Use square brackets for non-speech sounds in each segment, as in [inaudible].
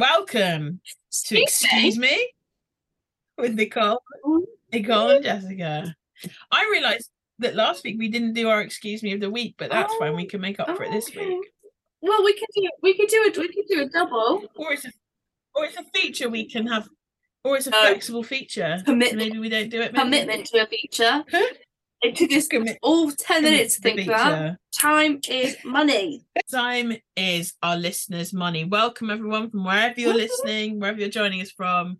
Welcome to Excuse Me with Nicole, Nicole and Jessica. I realised that last week we didn't do our Excuse Me of the week, but that's fine. We oh, can make up for it this okay. week. Well, we could do we could do it. We could do a double. Or it's a, or it's a feature we can have, or it's a No. flexible feature. Commitment. Maybe we don't do it. maybe- Commitment to a feature. It took us all ten minutes to think that. Time is money. Time is our listeners' money. Welcome everyone from wherever you're listening, wherever you're joining us from.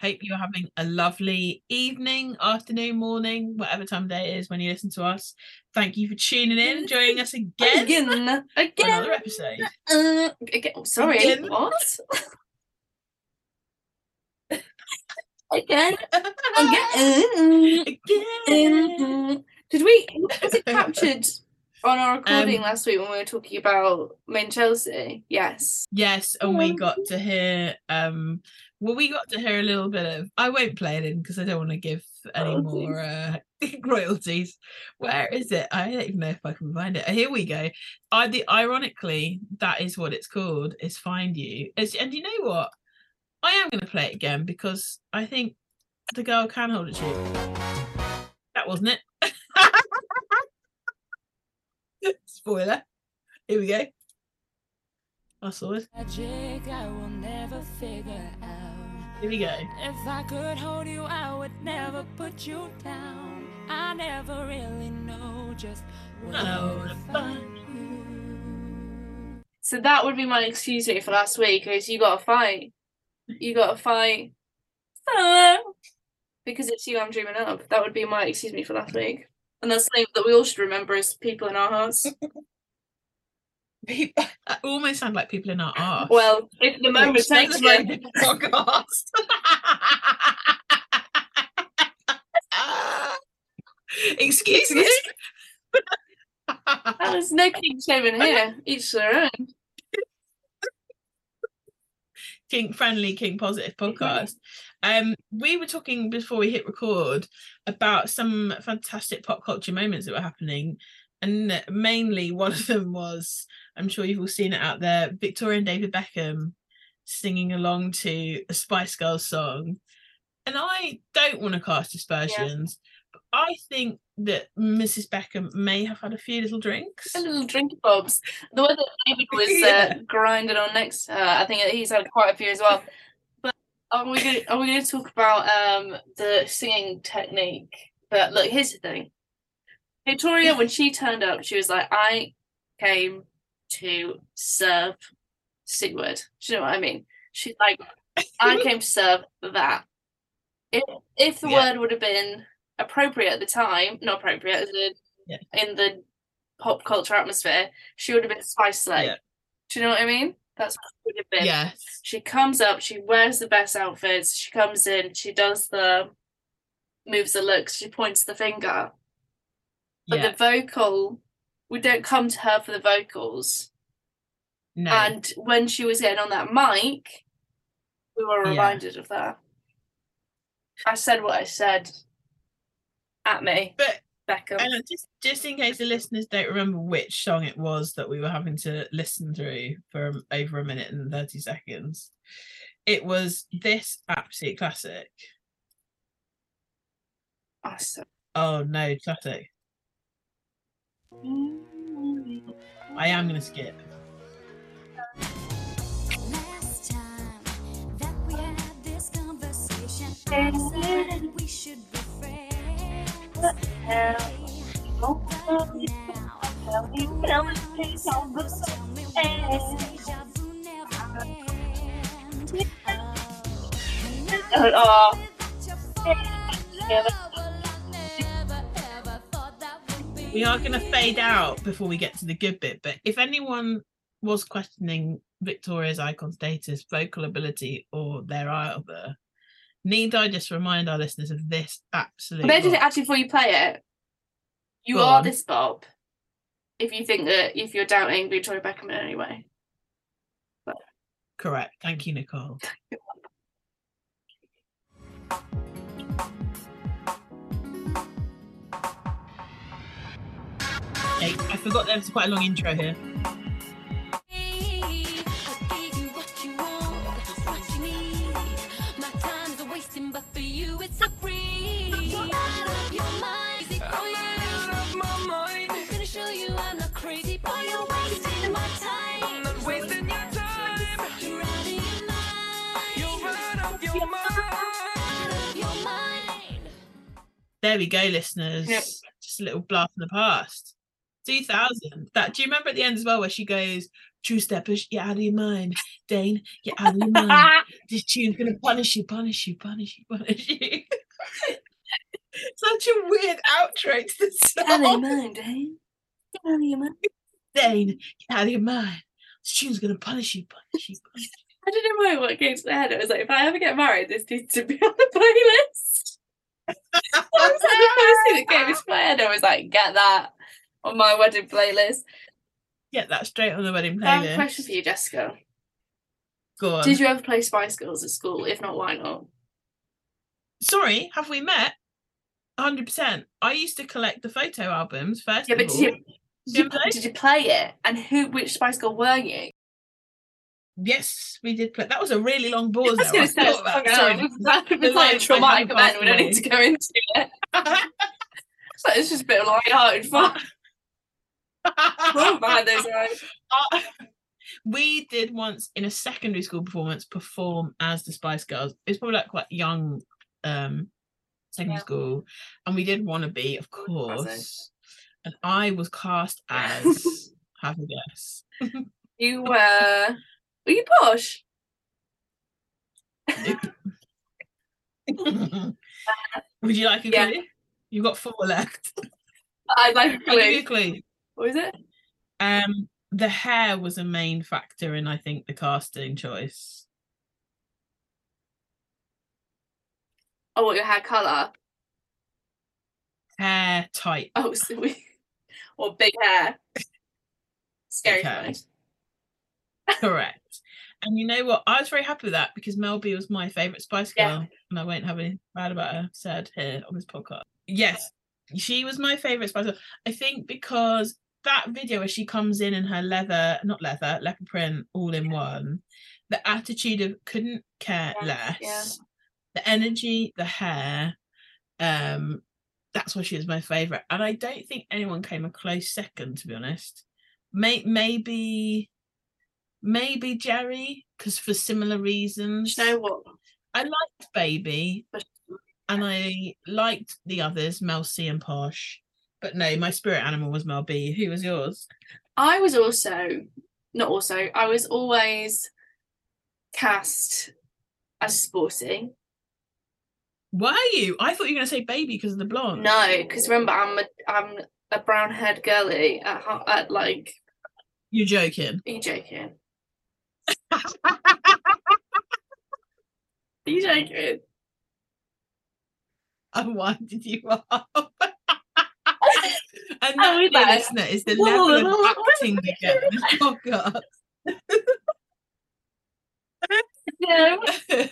Hope you're having a lovely evening, afternoon, morning, whatever time of day it is when you listen to us. Thank you for tuning in and joining us again, Again, for again, another episode. uh, again. oh, Sorry, Again. what? [laughs] again, again. Again. Did we? Was it captured on our recording Um, last week when we were talking about main Chelsea? Yes. Yes, and we got to hear um well we got to hear a little bit of I won't play it in because I don't want to give any more uh [laughs] royalties. Where is it? I don't even know if I can find it. Here we go. I the ironically that is what it's called is find you. It's, and you know what? I am gonna play it again because I think the girl can hold a tune. That wasn't it. [laughs] Spoiler. Here we go. That's all. it. Magic I will never figure out. Here we go. If I could hold you, I would never put you down. I never really know just where Oh, to find you. So that would be my excuse me for last week, is you got a fight. You got to fight. Because it's you I'm dreaming of. That would be my excuse me for last week. And that's something that we all should remember as people in our hearts. [laughs] People, I almost sound like people in our arse. Well, if the moment Which takes sounds you. like a podcast. Excuse me. There's no king shaming here. Each their own. King friendly, King positive podcast. Um, we were talking before we hit record about some fantastic pop culture moments that were happening, and mainly one of them was I'm sure you've all seen it out there. Victoria and David Beckham singing along to a Spice Girls song, and I don't want to cast aspersions, but I think that Mrs. Beckham may have had a few little drinks. A little drinky bobs. The way that David [laughs] was Yeah. uh, grinding on next her, I think he's had quite a few as well. But are we going? Are we going to talk about um the singing technique? But look, here's the thing. Victoria, when she turned up, she was like, "I came to serve Sigurd." Do you know what I mean? She's like, "I [laughs] came to serve that." If if the Yeah. word would have been appropriate at the time, not appropriate as in Yeah. in the pop culture atmosphere, she would have been Spice Slay. Yeah. Do you know what I mean? That's what it would have been. Yes. She comes up, she wears the best outfits, she comes in, she does the moves the looks, she points the finger. But Yeah. the vocal, we don't come to her for the vocals. No. And when she was getting on that mic, we were Yeah. reminded of that. I said what I said at me, but Beckham. And just just in case the listeners don't remember which song it was that we were having to listen through for over a minute and 30 seconds, it was this absolute classic. I said, Oh no, classic. I am gonna skip. We are gonna fade out before we get to the good bit, but if anyone was questioning Victoria's icon status, vocal ability, or their either, need I just remind our listeners of this absolute but just actually before you play it, you Go are on. this Bob. If you think that if you're doubting Victoria Beckham in any way. Correct. Thank you, Nicole. [laughs] I forgot there was quite a long intro here. There we go, listeners. Yep. Just a little blast from the past. 2000. That do you remember at the end as well where she goes, True steppers, you're out of your mind. Dane, you're out of your mind. [laughs] This tune's gonna punish you, punish you, punish you, punish you. [laughs] Such a weird outro to the song. mind, eh? Out of your mind. Dane, you're out of your mind. This tune's gonna punish you, punish you, punish you. I don't know why what came to my head. I was like, if I ever get married, this needs to be on the playlist. Was the first thing that came into my head. I was like, get that on my wedding playlist. Get that straight on the wedding I have a playlist. question for you, Jessica. Go on. Did you ever play Spice Girls at school? If not, why not? Sorry, have we met? 100%. I used to collect the photo albums first. Yeah, of but did you, you, did you play it? And who? Which Spice Girl were you? Yes, we did play. That was a really long pause. I was going to say, about. Sorry. was [laughs] There's like like- I traumatic event. We don't need to go into it. [laughs] So it's just a bit of light-hearted fun. oh man, those [laughs] Uh, we did once in a secondary school performance perform as the Spice Girls. It was probably like quite young um secondary Yeah. school. And we did want to be, of course. And I was cast as have a guess. you were. Were you posh? [laughs] Would you like a Yeah. clue? You've got four left. I'd like a you a clue. clue. What was it? Um, the hair was a main factor in, I think, the casting choice. Oh, what your hair colour? Hair type. Oh, [laughs] we or big hair. [laughs] Scary hair. [laughs] Correct. And you know what? I was very happy with that because Mel B was my favourite Spice Yeah. Girl, and I won't have anything bad about her said here on this podcast. Yes, she was my favourite Spice Girl. I think because that video where she comes in in her leather, not leather, leopard print, all in one, the attitude of couldn't care Yeah, less, yeah. the energy, the hair, um, that's why she was my favourite. And I don't think anyone came a close second, to be honest. May- maybe maybe Geri, because for similar reasons. You know what? I liked Baby and I liked the others, Mel C and Posh. But no, my spirit animal was Mel B. Who was yours? I was also not also. I was always cast as sporty. Were you? I thought you were going to say Baby because of the blonde. No, because remember, I'm a I'm a brown haired girly at, at like. You're joking. Are you joking? [laughs] You joking? [laughs] and why did you laugh? and I that, dear like, listener, is the level of [laughs] acting we get in this podcast. Yeah.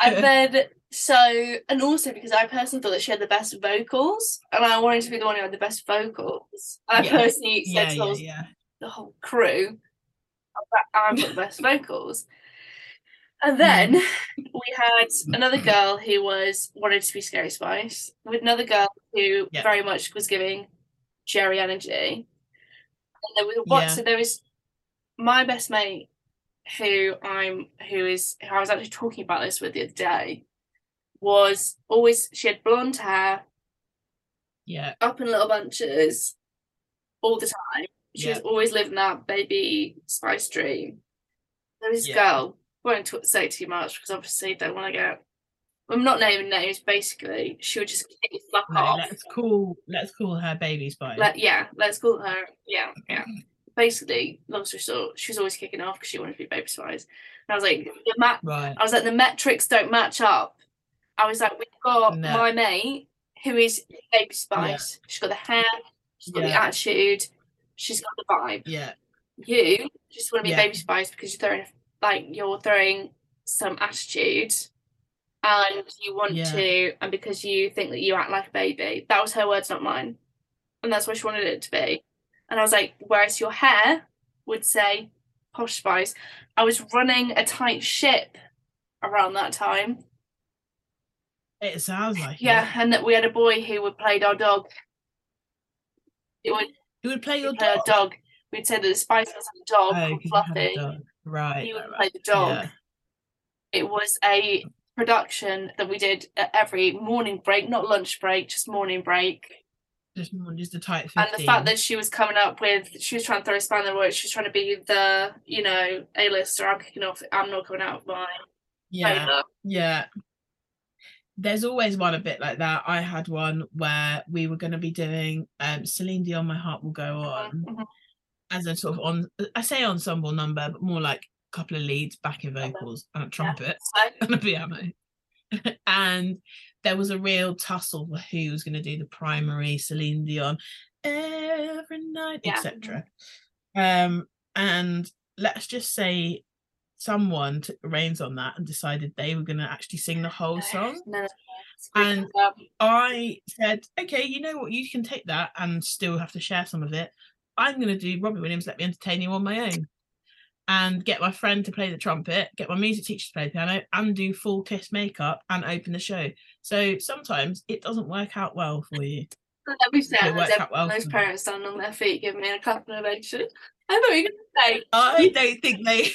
And then so and also because I personally thought that she had the best vocals, and I wanted to be the one who had the best vocals. And I Yeah. personally said yeah, to the yeah, the whole crew, I've got the best vocals. And Mm. then we had another girl who was wanted to be Scary Spice, with another girl who Yeah. very much was giving Geri energy. And there was what Yeah. so there was my best mate who I'm who is who I was actually talking about this with the other day was always she had blonde hair Yeah. up in little bunches all the time. She was always living that baby spice dream. There was this Yeah. girl, won't t- say too much because obviously don't want to get. I'm not naming names. Basically, she would just fuck No, off. let's call let's call her Baby Spice. Let, yeah, let's call her. Yeah, yeah. Basically, long story short, she was always kicking off because she wanted to be baby spice. And I was like, the ma- right. I was like, the metrics don't match up. I was like, we've got No. my mate who is baby spice. She's got the hair, she's got the attitude, she's got the vibe. Yeah. You just want to be Yeah. baby spice because you're throwing like you're throwing some attitude and you want Yeah. to and because you think that you act like a baby. That was her words, not mine. And that's what she wanted it to be. And I was like, whereas your hair would say posh spice. I was running a tight ship around that time. It sounds like Yeah, it. and that we had a boy who would play our dog. It would Who would play your play our dog? dog. We'd say that the spice was a dog Oh, called 'cause you had a Fluffy. dog. Right. He would right, play right. the dog. Yeah. It was a production that we did at every morning break, not lunch break, just morning break. Just morning, just the tight And the fact that she was coming up with, she was trying to throw a spanner in the works. She was trying to be the, you know, A-lister. I'm kicking off. I'm not coming out of my yeah, yeah. There's always one a bit like that. I had one where we were going to be doing um, Celine Dion, My Heart Will Go On Mhm. as a sort of on, I say ensemble number, but more like a couple of leads, backing vocals, and a trumpet. [laughs] So, and a piano. [laughs] and there was a real tussle for who was going to do the primary Celine Dion every night, Yeah. etc. Um, and let's just say someone took the reins on that and decided they were going to actually sing the whole song. no, no, no. And- I said, okay, you know what, you can take that and still have to share some of it. I'm going to do Robbie Williams, Let Me Entertain You on my own. And get my friend to play the trumpet, get my music teacher to play the piano, and do full kiss makeup and open the show. So sometimes it doesn't work out well for you. let me say, It worked out well those parents stand on their feet, give me a clap and ovation. I thought you were going to say, I don't think they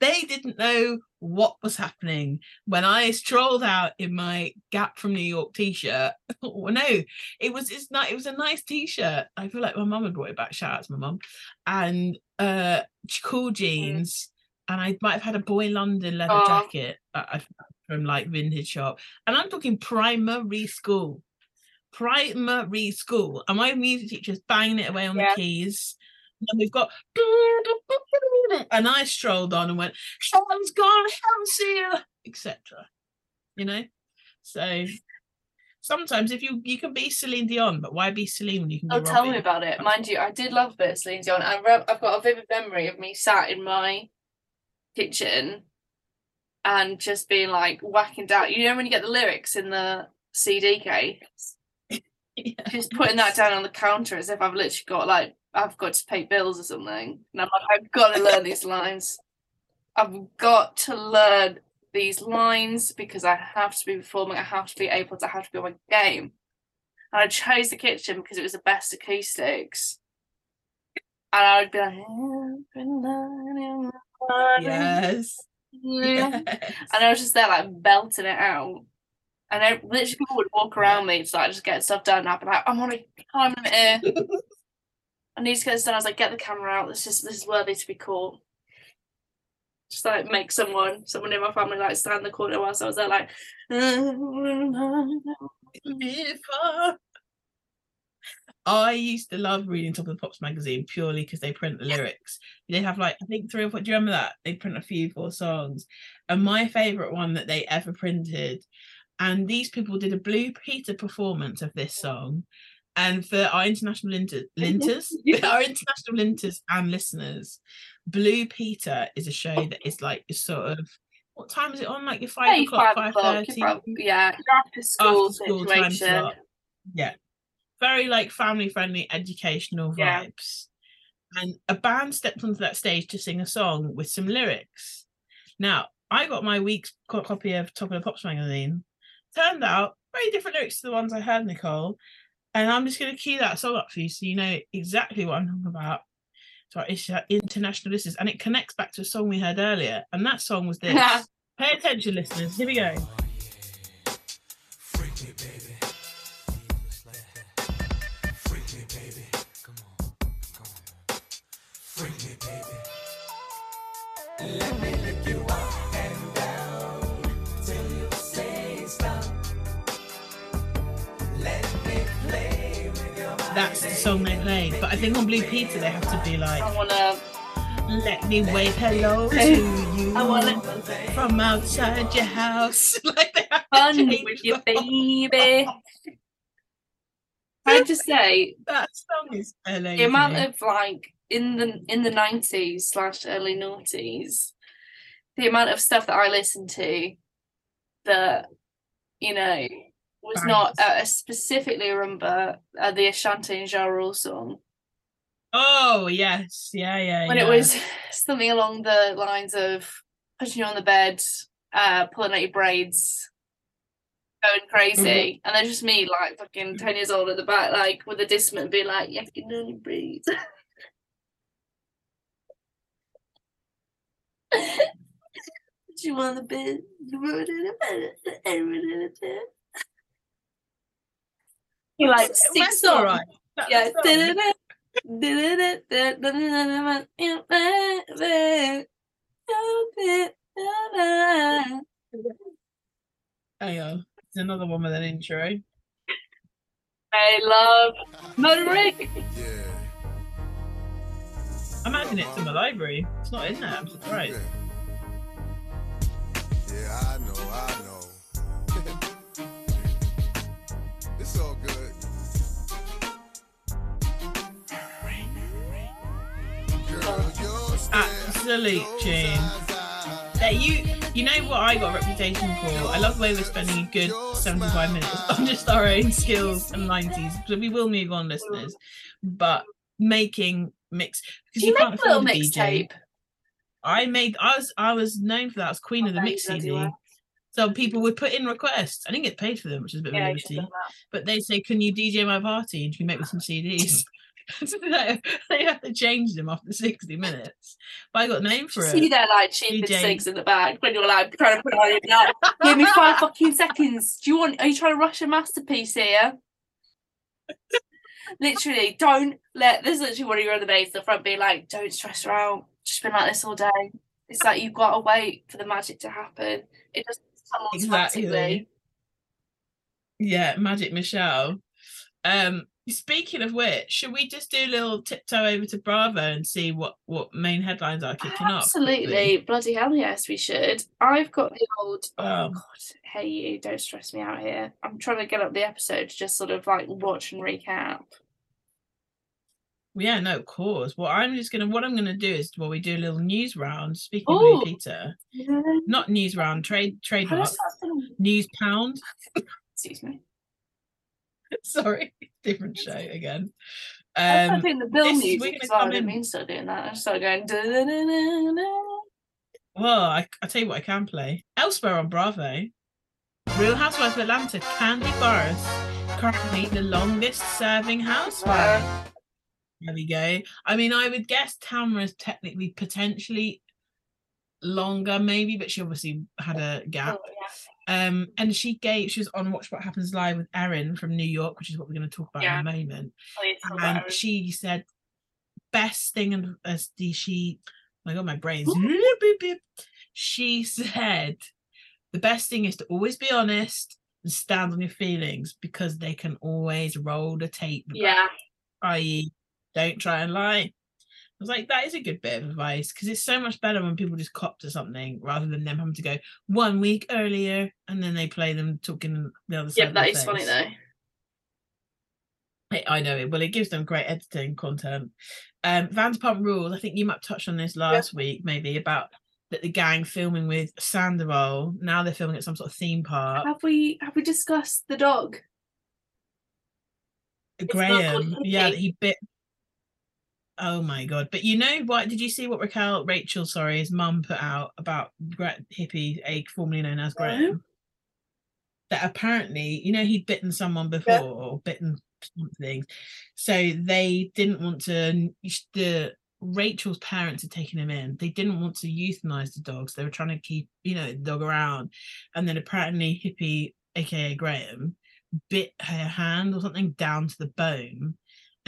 they didn't know what was happening when I strolled out in my Gap from New York t-shirt. [laughs] oh, no, it was it's not it was a nice t-shirt. I feel like my mum had brought it back. Shout out to my mum. And uh cool jeans. And I might have had a Boy London leather Oh. jacket that I found from like vintage shop. And I'm talking primary school. Primary school. And my music teacher's banging it away on Yeah. the keys. And we've got [laughs] and I strolled on and went, Heaven's gone, heaven's here, etc. You know? So sometimes if you you can be Celine Dion, but why be Celine when you can be Oh, tell me about it. Mind you, I did love a bit of Celine Dion. I re- I've got a vivid memory of me sat in my kitchen and just being like whacking down. You know when you get the lyrics in the CD case, [laughs] Yeah. just putting that down on the counter as if I've literally got like I've got to pay bills or something. And I'm like, I've got to learn these lines. I've got to learn these lines because I have to be performing. I have to be able to I have to be on my game. And I chose the kitchen because it was the best acoustics. And I would be like, "Every night in my Yes. life." yes. And I was just there like belting it out. And I, literally people would walk around me to like just get stuff done. And I'd be like, I'm on a time limit here. [laughs] I need to get this done. I was like, get the camera out. This is this is worthy to be caught. Just like make someone, someone in my family like stand in the corner whilst I was there like I used to love reading Top of the Pops magazine purely because they print the lyrics. They have like I think three or four. Do you remember that? They print a few four songs, and my favorite one that they ever printed. And these people did a Blue Peter performance of this song, and for our international linter, [laughs] linters, [laughs] our international linters and listeners, Blue Peter is a show that is like sort of what time is it on? Like your five Hey, o'clock, five thirty yeah, after school after school time situation. slot. Yeah. Very like family friendly educational Yeah. vibes. And a band stepped onto that stage to sing a song with some lyrics. Now, I got my week's copy of Top of the Pops magazine. Turned out very different lyrics to the ones I heard, Nicole. And I'm just going to cue that song up for you so you know exactly what I'm talking about. So it's uh, international listeners, and it connects back to a song we heard earlier. And that song was this. [laughs] Pay attention, listeners. Here we go. Think on Blue Peter they have to be like, I wanna let me wave hello [laughs] to you I wanna from outside your house. [laughs] like they have to fun with your baby. [laughs] I just say That song is amazing. the amount of like in the in the nineties slash early noughties, the amount of stuff that I listened to that you know was not Bangers. uh, specifically remember uh, the Ashanti and Ja Rule song Oh yes, yeah, yeah. when yeah. it was something along the lines of putting you on the bed, uh, pulling out your braids, going crazy, and then just me like fucking ten years old at the back, like with a discman, being like, "You can only breathe." you want the bed? You want it? He like sings That's song. all right. That's Yeah. The song. Uh, Hang on. There's another one with an intro. Eh? I love Motor Rick. Yeah. I'm adding it to my library. It's not in there. I'm surprised. Yeah, I know, I know. [laughs] it's all good. Absolute so tune. Yeah, you you know what I got a reputation for? I love the way we're spending a good 75 minutes [laughs] on just our own skills and 90s. So we will move on, listeners. But making mix because you, you can't make a little afford a DJ. mixtape? I made I was I was known for that. I was queen of the mix CD. well. So people would put in requests. I didn't get paid for them, which is a bit of a Yeah, liberty. done that. But they say, "Can you DJ my party and can you make me some CDs?" [laughs] they, have to change them after sixty minutes. But I got named for Just it. see there like cheaping DJ. cigs in the back when you're like trying to put on like, [laughs] give me five fucking seconds. Do you want are you trying to rush a masterpiece here? literally, don't let this is literally one of your other mates at the front being like, don't stress her out. She's been like this all day. It's like you've got to wait for the magic to happen. It doesn't come automatically. Exactly. Yeah, Magic Michelle. Um, speaking of which, should we just do a little tiptoe over to Bravo and see what what main headlines are kicking up? Absolutely. Bloody hell, yes, we should. I've got the old oh Um, god, hey you, don't stress me out here. I'm trying to get up the episode to just sort of like watch and recap. Yeah, no, of course. Well, I'm just gonna what I'm gonna do is well, we do a little Newsround. Speaking Ooh. of Blue Peter, not Newsround, trade trademark, does that sound? news pound. Excuse me. [laughs] Sorry, different show again. I Um, started doing the bill music as well. I didn't mean to start doing that. I started going. Well, I I tell you what, I can play elsewhere on Bravo. Real Housewives of Atlanta, Kandi Burruss, currently the longest serving housewife. There we go. I mean, I would guess Tamara's technically potentially longer, maybe, but she obviously had a gap. Oh, yeah. Um, and she gave she was on Watch What Happens Live with Erin from New York, which is what we're going to talk about in a moment. And her. she said, best thing and as the she oh my god, my brain's she said the best thing is to always be honest and stand on your feelings because they can always roll the tape back Yeah. i.e., don't try and lie. I was like, that is a good bit of advice because it's so much better when people just cop to something rather than them having to go one week earlier and then they play them talking the other side. Yeah, that is funny though. I, I know it. Well, it gives them great editing content. Um, Vanderpump Rules. I think you might touch on this last week, maybe about that the gang filming with Sandoval. Now they're filming at some sort of theme park. Have we have we discussed the dog? Graham, yeah, he bit. Oh my god! But you know what? Did you see what Raquel, Rachel, sorry, his mum put out about Gra- hippie, a formerly known as No. Graham? That apparently, you know, he'd bitten someone before or bitten something, so they didn't want to. The Rachel's parents had taken him in. They didn't want to euthanize the dogs. They were trying to keep, you know, the dog around, and then apparently hippie, aka Graham, bit her hand or something down to the bone.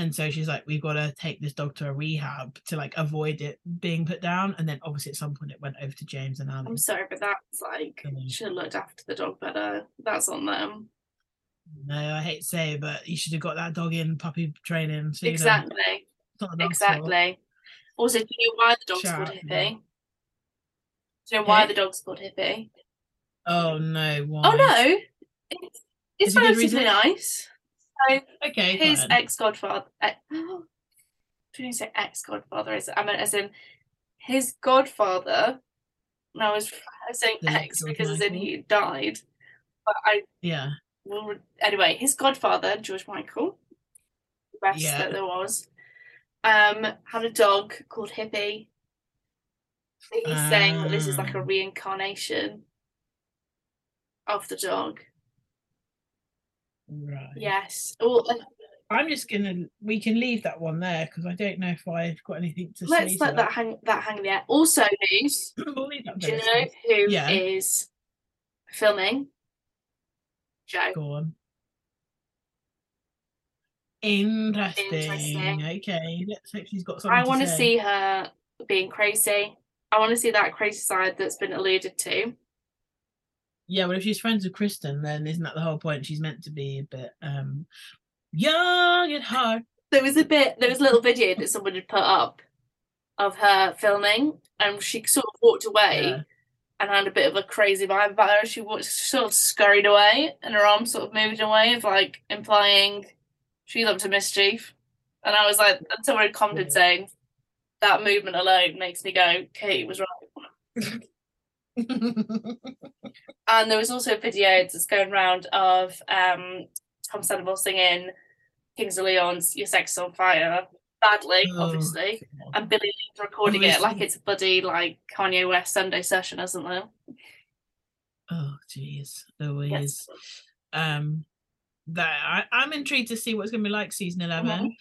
And so she's like, we've got to take this dog to a rehab to like avoid it being put down. And then obviously at some point it went over to James and I'm sorry, but that's like Mm. should have looked after the dog better. That's on them. No, I hate to say it, but you should have got that dog in puppy training. So, Exactly. it's not the dog's fault. Exactly. Also, do you know why the dog's Shout called Hippie? Do you know why Okay. the dog's called Hippie? Oh no, why? Oh no, it's, it's Is it good relatively nice. So Okay, his ex godfather. I [gasps] didn't say ex godfather. Is I meant as in his godfather. No, I was, I was saying The ex because as in he died. But I yeah, will re- anyway. His godfather, George Michael, the best Yeah. that there was, um, had a dog called Hippie. He's saying that this is like a Ah. reincarnation of the dog. Right. Yes. Well, uh, I'm just gonna. We can leave that one there because I don't know if I've got anything to say. Let's let that hang that hang there. Also news. [clears throat] We'll Do you know who is Yeah. filming? Jo. Go on. Interesting. Interesting. Okay, let's hope she's got something. I want to see her being crazy. I want to see that crazy side that's been alluded to. Yeah, well, if she's friends with Kristen, then isn't that the whole point? She's meant to be a bit um young at heart. There was a bit, there was a little video that someone had put up of her filming, and she sort of walked away Yeah. and had a bit of a crazy vibe about her. She walked, sort of scurried away, and her arm sort of moved away, of like implying she's up to mischief. And I was like, and someone commented Yeah. saying that movement alone makes me go, Kate was right. [laughs] [laughs] And there was also a video that's going around of um, Tom Sandoval singing Kings of Leon's Your Sex on Fire badly, Oh, obviously. God. And Billie Lee's recording it like it's a buddy, like Kanye West Sunday session, isn't there? Oh, jeez, Louise. Yes. Um, that I, I'm intrigued to see what's going to be like season 11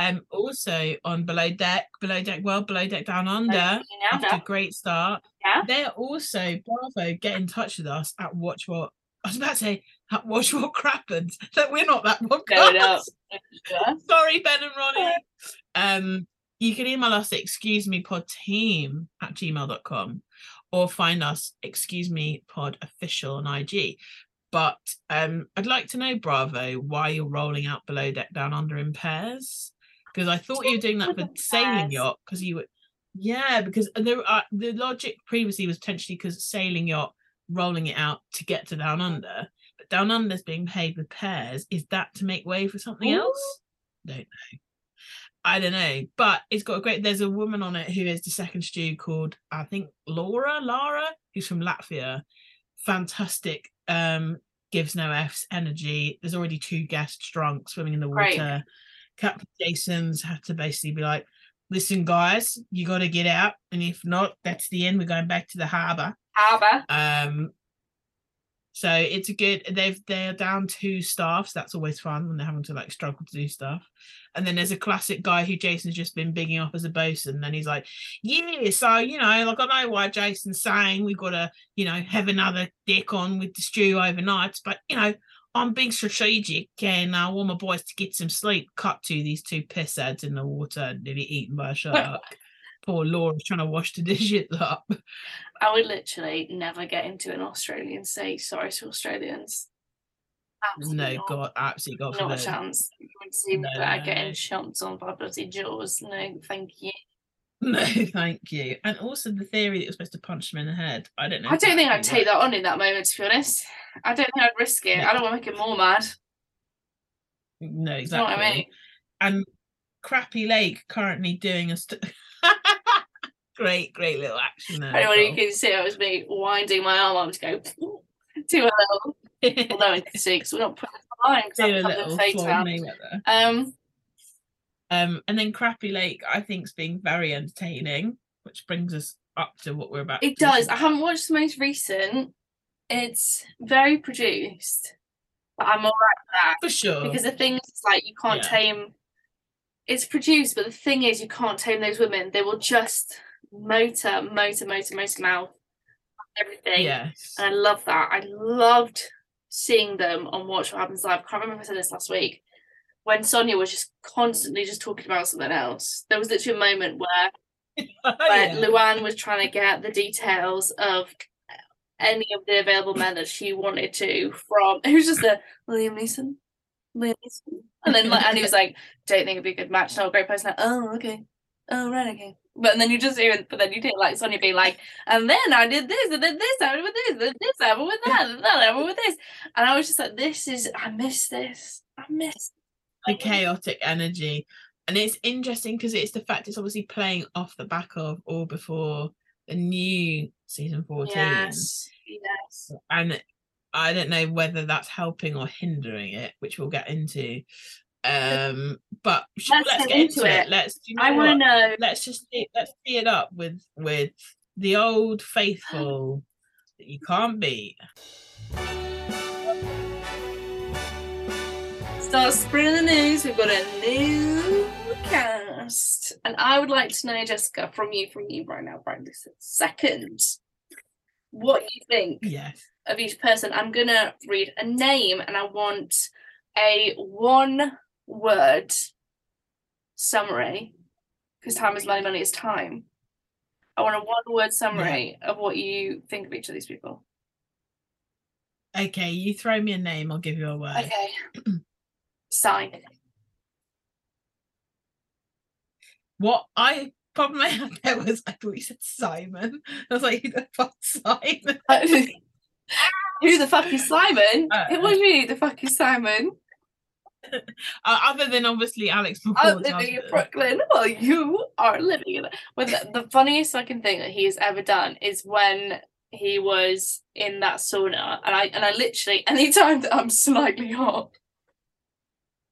Um, also on Below Deck, Below Deck World, Below Deck Down Under. After a great start, Yeah. they're also Bravo. Get in touch with us at Watch What. I was about to say at Watch What Crappens. [laughs] That we're not that podcast. No, no. Yeah. Sorry, Ben and Ronnie. Um, you can email us at excuse me pod team at gmail.com or find us excuse me pod official on IG. But um, I'd like to know, Bravo, why you're rolling out below deck down under in pairs. Because I thought you were doing that for sailing yacht because you were yeah, because there are the logic previously was potentially because sailing yacht rolling it out to get to down under, but down under's being paid with pairs. Is that to make way for something Ooh. else? Don't know. I don't know, but it's got a great. There's a woman on it who is the second stew called I think Laura, Lara, who's from Latvia. Fantastic. Um, gives no f's energy. There's already two guests drunk swimming in the water. Captain Jason's had to basically be like, "Listen, guys, you got to get out, and if not, that's the end. We're going back to the harbour. Harbour. Um, so it's a good. They've they're down two staffs. That's always fun when they're having to like struggle to do stuff. And then there's a classic guy who Jason's just been bigging up as a bosun. And he's like, "Yeah, so you know, like I know why Jason's saying we got to, you know, have another deck on with the stew overnight, but you know." I'm being strategic and I want my boys to get some sleep. Cut to these two piss heads in the water, nearly eaten by a [laughs] shark. Poor Laura's trying to wash the dishes [laughs] up. I would literally never get into an Australian sea. Sorry to Australians. Absolutely No, not. God, absolutely God Not a chance. You would see No, that no, getting no. chomped on by bloody jaws. No, thank you. [laughs] No, thank you. And also the theory that you're supposed to punch him in the head. I don't know. I don't think I'd take that on in that moment, to be honest. I don't think I'd risk it. I don't want to make him more mad. No, You know exactly. I mean? And Crappie Lake currently doing a st- [laughs] great, great little action there. Anyone who can see it was me winding my arm up to go [laughs] to a little. No one can see because we're not putting it online. 'cause Do a I'm having little fade Floyd out. Um, Um, and then Crappie Lake, I think, is being very entertaining, which brings us up to what we're about. it does. I haven't watched the most recent. It's very produced, but I'm alright with that. for sure. because the thing is like you can't Yeah. tame it's produced but the thing is you can't tame those women they will just motor motor motor motor mouth everything yes, and i love that i loved seeing them on watch what happens live i can't remember if i said this last week when sonja was just constantly just talking about something else there was literally a moment where [laughs] oh, where Yeah. Luann was trying to get the details of any of the available men that she wanted to from [laughs] it was just a Liam Neeson. Liam Neeson. And then like and he was like, Don't think it'd be a good match. No, great person. Like, oh, okay. Oh right, okay. But then you just hear but then you did like Sonja being like, and then I did this, and then this happened with this, and then this happened with that, and that happened with this. And I was just like, This is I miss this. I miss the chaotic energy. And it's interesting because it's the fact it's obviously playing off the back of or before the new season 14. Yes. Yes. And I don't know whether that's helping or hindering it, which we'll get into. Um, but Let's let's, get get into it. it. Let's do you know I wanna know let's just see, let's see it up with with the old faithful [gasps] that you can't beat. Start spreading the news. We've got a new cast. And I would like to know, Jessica, from you, from you right now, right this second, what you think Yes. of each person. I'm gonna read a name and I want a one word summary because time is money, money is time. I want a one word summary of what you think of each of these people. Okay, you throw me a name, I'll give you a word. Okay. [clears throat] Sai. What I problem I had there was I thought you said Simon. I was like, who the fuck Simon? [laughs] Who the fuck is Simon? Uh, it was really the fuck is Simon. [laughs] Uh, other than obviously Alex I'm living in. Brooklyn while you are living in. Well, the, the funniest fucking thing that he has ever done is when he was in that sauna, and I and I literally anytime that I'm slightly hot,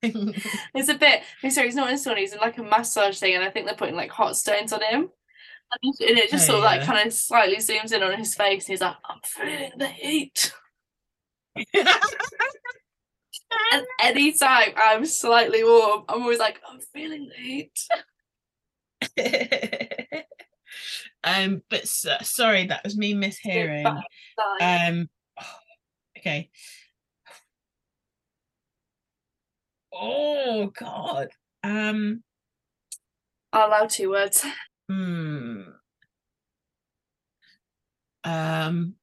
[laughs] it's a bit. I'm sorry, he's not in sauna. He's in like a massage thing, and I think they're putting like hot stones on him. And it just Oh, sort of like kind of slightly zooms in on his face, and he's like, "I'm feeling the heat." [laughs] And anytime I'm slightly warm, I'm always like, "I'm feeling the heat." [laughs] um, but s sorry, that was me mishearing. Um, [sighs] okay. Oh God. Um. I'll allow two words. Hmm. Um.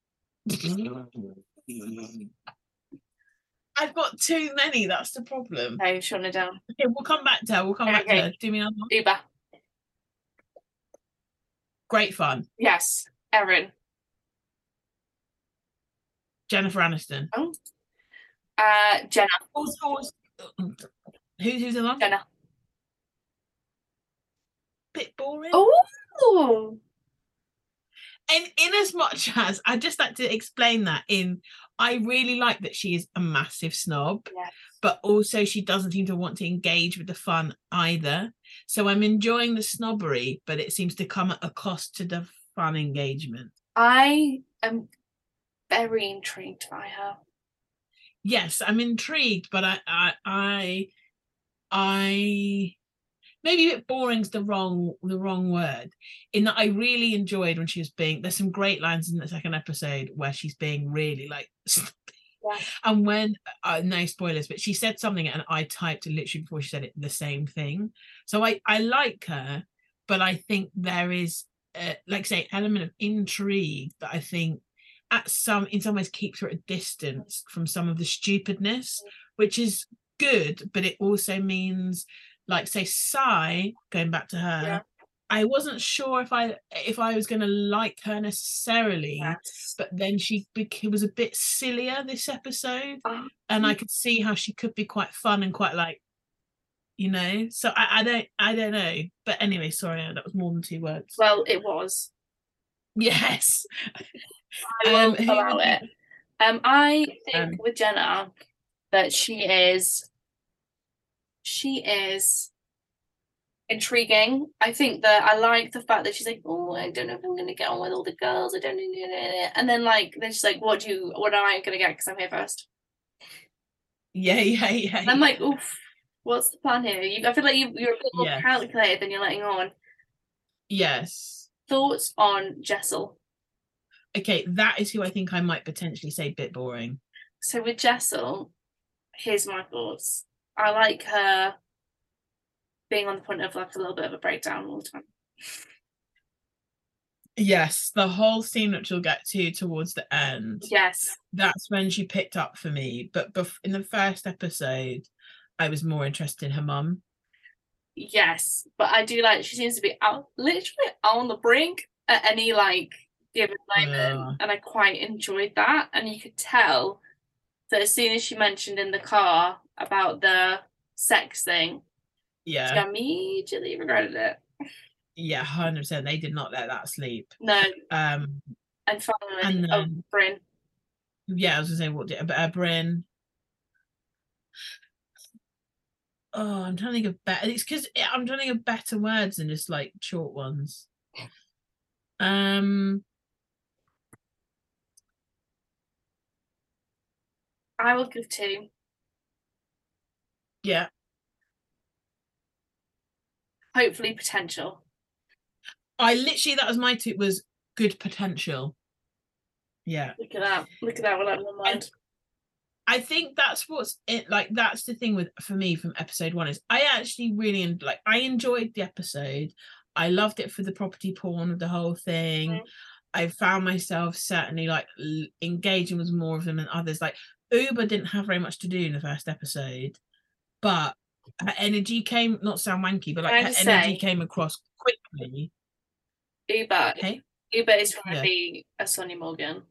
I've got too many. That's the problem. Okay, shutting it down. Okay, we'll come back to her. We'll come back to her. Do me another one. Ubah. Great fun. Yes. Erin. Jennifer Aniston. Oh. Uh, Jenna. Who's, who's the one? Jenna. Bit boring. Oh. and in as much as I just like to explain that in I really like that she is a massive snob, Yes. but also she doesn't seem to want to engage with the fun either. So I'm enjoying the snobbery, but it seems to come at a cost to the fun engagement. I am very intrigued by her. Yes, I'm intrigued, but I I I, I maybe a bit boring's the wrong the wrong word in that I really enjoyed when she was being there's some great lines in the second episode where she's being really like [laughs] Yeah. and when uh, no spoilers but she said something and I typed literally before she said it the same thing so I I like her but I think there is uh, like say element of intrigue that I think at some in some ways keeps her at a distance from some of the stupidness which is good but it also means like say Sai going back to her Yeah. I wasn't sure if I if I was going to like her necessarily Yes. but then she became was a bit sillier this episode Ah. and I could see how she could be quite fun and quite like you know so I, I don't I don't know but anyway sorry that was more than two words Well, it was. Yes I will Um, allow it. Um, I think Um, with Jenna that she is, she is intriguing. I think that I like the fact that she's like, oh, I don't know if I'm gonna get on with all the girls. I don't know, and then like then she's like, what do you, what am I gonna get? Because I'm here first. yeah yeah yeah And I'm like, oof, what's the plan here? You, I feel like you, you're a bit more Yes. calculated than you're letting on. yes Thoughts on Jessel? okay that is who I think I might potentially say bit boring So with Jessel, here's my thoughts. I like her being on the point of like a little bit of a breakdown all the time. yes the whole scene which you'll get to towards the end Yes. that's when she picked up for me but bef- in the first episode I was more interested in her mum Yes. But I do like she seems to be out literally on the brink at any like given moment. Yeah. And I quite enjoyed that. And you could tell that as soon as she mentioned in the car about the sex thing, yeah she immediately regretted it. yeah 100% they did not let that sleep No. um And finally, And oh, Brynn. yeah i was gonna say what did uh, brynn oh i'm trying to think of better it's because i'm trying to think of better words than just like short ones um I will give two. Yeah. Hopefully, potential. I literally that was my tweet was good potential. Yeah. Look at that. Look at that. Well, my mind. I think that's what's it like that's the thing with for me from episode one is I actually really like I enjoyed the episode. I loved it for the property porn of the whole thing. Mhm. I found myself certainly like l- engaging with more of them than others. Like Ubah didn't have very much to do in the first episode, but her energy came not sound wanky, but like her energy say- came across quickly. Ubah. Okay. Ubah is Yeah. to be a Sonja Morgan.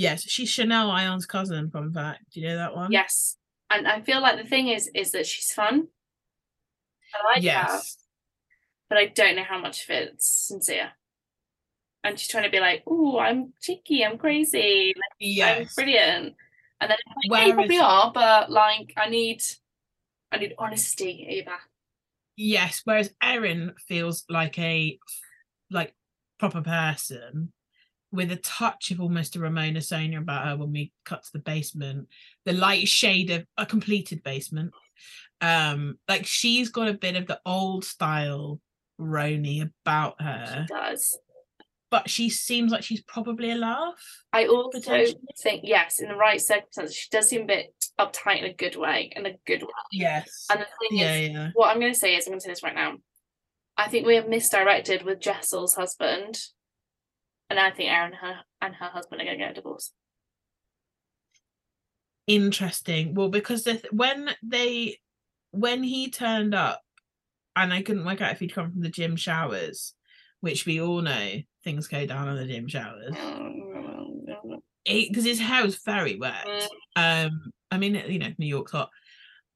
Yes, she's Chanel Ion's cousin, fun fact. Do you know that one? Yes. And I feel like the thing is, is that she's fun. I like her, yes. but I don't know how much of it's sincere. And she's trying to be like, "Oh, I'm cheeky, I'm crazy, like, I'm brilliant," and then like, yeah, you probably are, but like, I need, I need honesty, Ubah. Yes, whereas Erin feels like a like proper person with a touch of almost a Ramona Sonja about her when we cut to the basement, the light shade of a completed basement. Um, like she's got a bit of the old style RHONY about her, She does. but she seems like she's probably a laugh. I also think, yes, in the right circumstances, she does seem a bit uptight in a good way, in a good way. Yes. And the thing Yeah, is, yeah. what I'm going to say is, I'm going to say this right now. I think we have misdirected with Jessel's husband, and I think Erin her and her husband are going to get a divorce. interesting well because the th- when they when he turned up and i couldn't work out if he'd come from the gym showers which we all know things go down in the gym showers [laughs] because his hair was very wet Mm. um i mean you know new york's hot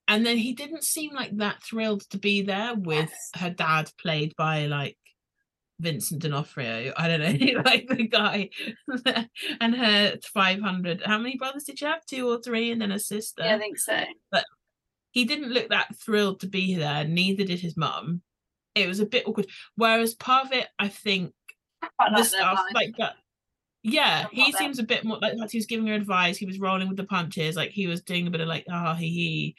and then he didn't seem like that thrilled to be there with Yes. her dad played by like Vincent D'Onofrio. I don't know, [laughs] like the guy, [laughs] and her 500. How many brothers did you have? Two or three, and then a sister Yeah, I think so. But he didn't look that thrilled to be there, neither did his mum. It was a bit awkward. Whereas part of it, I think I the stuff like that. Yeah, he seems a bit more like, like he was giving her advice. He was rolling with the punches, like he was doing a bit of like ah he he.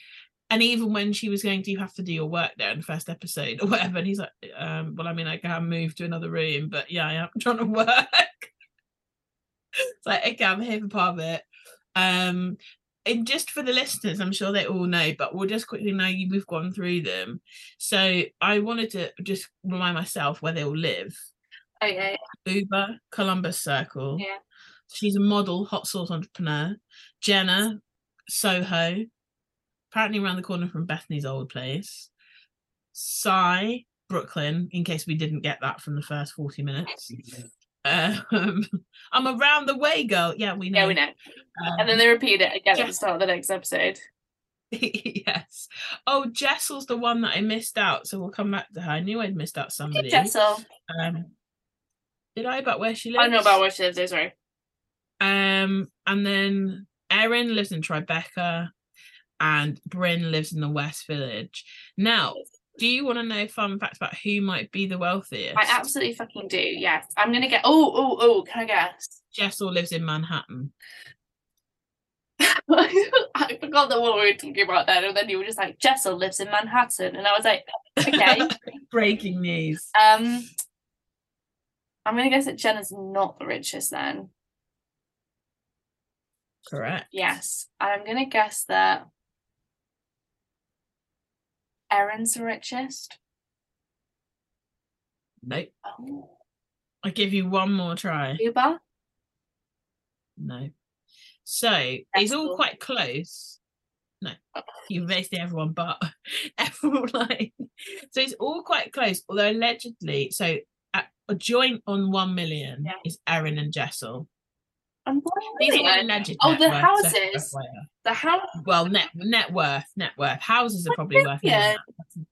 And even when she was going, do you have to do your work there in the first episode [laughs] or whatever? And he's like, um, well, I mean, I can move to another room, but yeah, I am [laughs] trying to work. it's like, okay, I'm here for part of it. Um, and just for the listeners, I'm sure they all know, but we'll just quickly know you we've gone through them. So I wanted to just remind myself where they all live. Okay. Ubah, Columbus Circle. Yeah. She's a model, hot sauce entrepreneur. Jenna, Soho, apparently around the corner from Bethany's old place. Sai, Brooklyn, in case we didn't get that from the first 40 minutes. Um, [laughs] I'm around the way, girl. Yeah, we know. Yeah, we know. Um, And then they repeat it again at the start of the next episode. [laughs] yes. Oh, Jessel's the one that I missed out, so we'll come back to her. I knew I'd missed out somebody. Jessel. Um, did I about where she lives? I know about where she lives, sorry. Um, and then Erin lives in Tribeca, and Brynn lives in the West Village. Now, do you want to know fun facts about who might be the wealthiest? I absolutely fucking do, yes. I'm going to get. Oh, oh, oh, can I guess? Jessel lives in Manhattan. [laughs] I forgot that what we were talking about then, and then you were just like, Jessel lives in Manhattan. And I was like, okay. [laughs] Breaking news. um, I'm going to guess that Jenna's not the richest then. Correct. Yes. I'm going to guess that Erin's the richest. Nope. Oh, I'll give you one more try. Ubah? No. So it's all quite close. No, you basically everyone but [laughs] everyone like so it's all quite close. Although allegedly, so a joint on one million Yeah. is Erin and Jessel. These are alleged. Oh, the houses. FYI. Uh, the house. Well, net net worth, net worth. Houses are probably worth. more than million? that.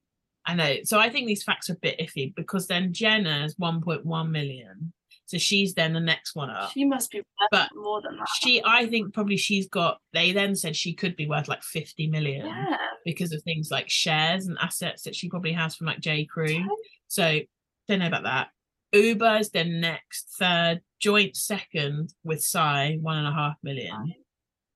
I know. So I think these facts are a bit iffy because then Jenna's 1.1 million. So she's then the next one up. She must be worth But more than that. She, I think probably she's got. They then said she could be worth like 50 million Yeah. because of things like shares and assets that she probably has from like J Crew. So don't know about that. Ubah is then next, third, joint second with Sai, one and a half million.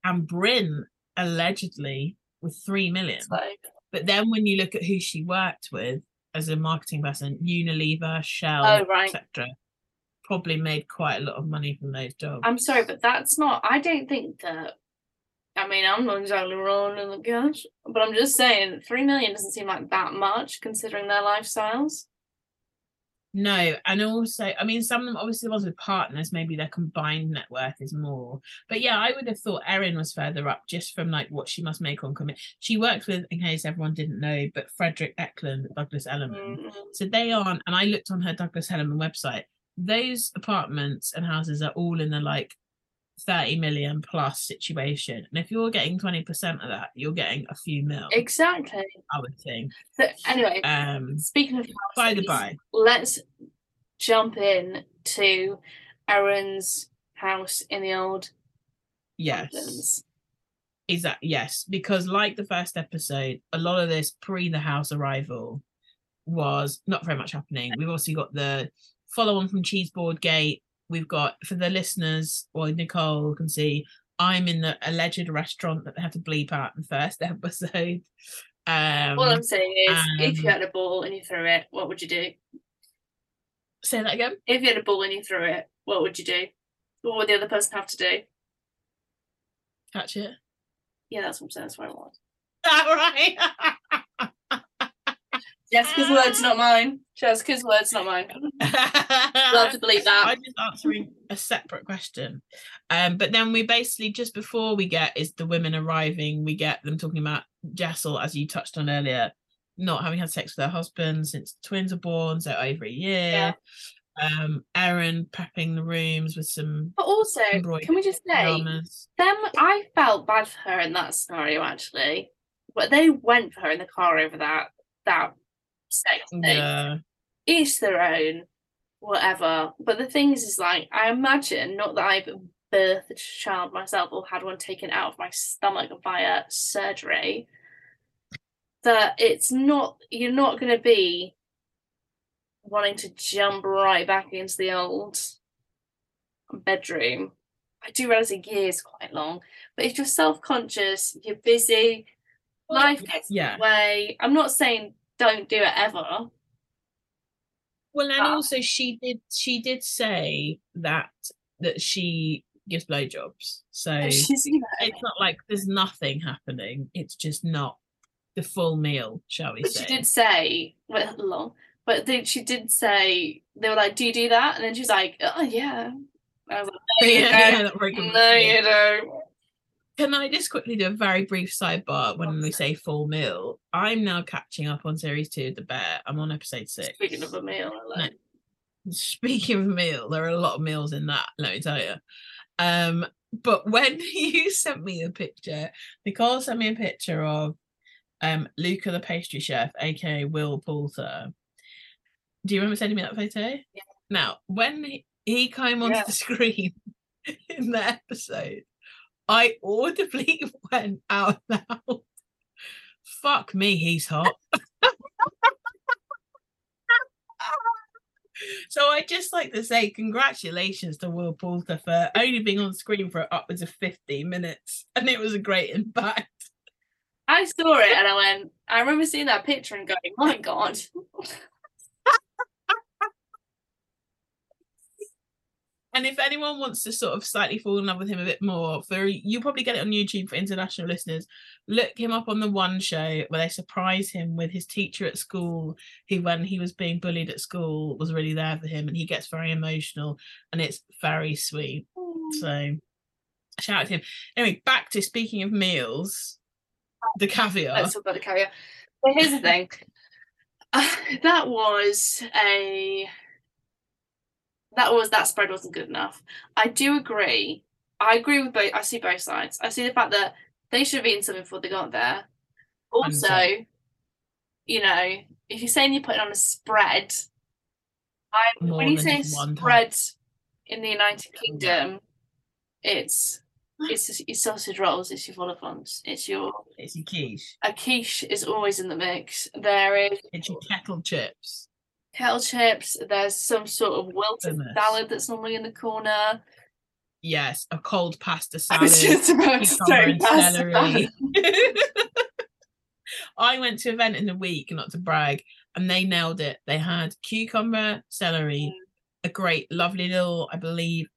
And Brynn allegedly with three million. Like, But then when you look at who she worked with as a marketing person, Unilever, Shell, Oh, right. etc., probably made quite a lot of money from those jobs. I'm sorry, but that's not. I don't think that. I mean, I'm not exactly wrong in the gosh, but I'm just saying, three million doesn't seem like that much considering their lifestyles. No, and also, I mean, some of them obviously the ones with partners, maybe their combined net worth is more. But yeah, I would have thought Erin was further up just from like what she must make on commit. She works with, in case everyone didn't know, but Fredrik Eklund, Douglas Elliman. Mm, So they aren't, and I looked on her Douglas Elliman website. Those apartments and houses are all in the like 30 million plus situation. And if you're getting 20% of that, you're getting a few mil, Exactly. I would think. So anyway, Um speaking of by the houses, by. let's jump in to Erin's house in the old Yes. Is that yes? Because like the first episode, a lot of this pre the house arrival was not very much happening. We've also got the follow on from Cheeseboard Gate. We've got for the listeners, or Nicole can see, I'm in the alleged restaurant that they had to bleep out in the first [laughs] episode. Um, All I'm saying is, if you um, had a ball and you threw it, what would you do? say that again. If you had a ball and you threw it, what would you do? What would the other person have to do? Catch it. Yeah, that's what I'm saying. That's what I want. [laughs] That [laughs] Jessica's words, not mine. Jessica's words, not mine. [laughs] We'll to believe that. I'm just answering a separate question. Um, but then we basically just before we get is the women arriving, we get them talking about Jessel, as you touched on earlier, not having had sex with her husband since twins are born, so over a year. Um, Erin prepping the rooms with some But also, can we just say, pajamas. them? I felt bad for her in that scenario actually, but they went for her in the car over that that sex. Yeah. Each their own, whatever. But the thing is, is like I imagine not that I've birthed a child myself or had one taken out of my stomach via surgery. That it's not you're not going to be wanting to jump right back into the old bedroom. I do realize a year is quite long, but if you're self conscious, you're busy, life gets yeah. in the way. I'm not saying don't do it ever. Well, and Ah. also she did she did say that that she gives blowjobs. So She's, it's not like there's nothing happening. It's just not the full meal, shall we but say? she did say, well, long, but then she did say, they were like, Do you do that? And then she's like, Oh, yeah. I was like, No, you [laughs] yeah, don't. yeah, good No, you don't. Can I just quickly do a very brief sidebar when we say full meal? I'm now catching up on series two of The Bear. I'm on episode six. Speaking of a meal, like, [laughs] Speaking of meal, there are a lot of meals in that, let me tell you. Um, but when [laughs] you sent me a picture, Nicole sent me a picture of um Luca the pastry chef, aka Will Poulter. Do you remember sending me that photo? Yeah. Now, when he, he came onto Yeah. the [laughs] screen in the episode, I audibly [laughs] went out [laughs] loud. Fuck me, he's hot. [laughs] So I just like to say congratulations to Will Poulter for only being on screen for upwards of 15 minutes. And it was a great impact. I saw it and I went, I remember seeing that picture and going, My God. And if anyone wants to sort of slightly fall in love with him a bit more, for you probably get it on YouTube for international listeners. Look him up on the one show where they surprise him with his teacher at school, who when he was being bullied at school was really there for him, and he gets very emotional, and it's very sweet. So shout out to him. Anyway, back to speaking of meals, the caviar. Let's talk about the caviar. But here's the thing. Uh, [laughs] that was a that was that spread wasn't good enough. I do agree. I agree with both. I see both sides. I see the fact that they should have eaten something before they got there. Also, 100%. you know, if you're saying you're putting on a spread, I More when you say spread in the United Kingdom, it's it's it's sausage rolls, it's your vol-au-vents, it's your It's your quiche. a quiche is always in the mix. There is It's your kettle chips. Kettle chips. There's some sort of wilted Goodness. salad that's normally in the corner. Yes, a cold pasta salad. I was just about to say celery. [laughs] I went to an event in the week, not to brag, and they nailed it. They had cucumber, celery, a great, lovely little, I believe,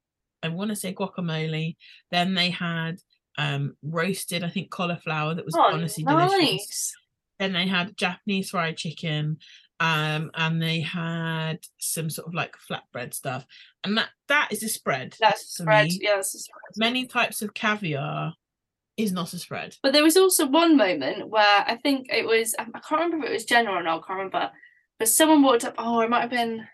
I want to say guacamole. Then they had um roasted, I think cauliflower that was Oh, honestly delicious. Then they had Japanese fried chicken, um, and they had some sort of like flatbread stuff, and that that is a spread. That's a spread. me. Yeah, that's a spread. Many types of caviar is not a spread. But there was also one moment where I think it was I can't remember if it was Jenna or not, I can't remember. But someone walked up, oh, it might have been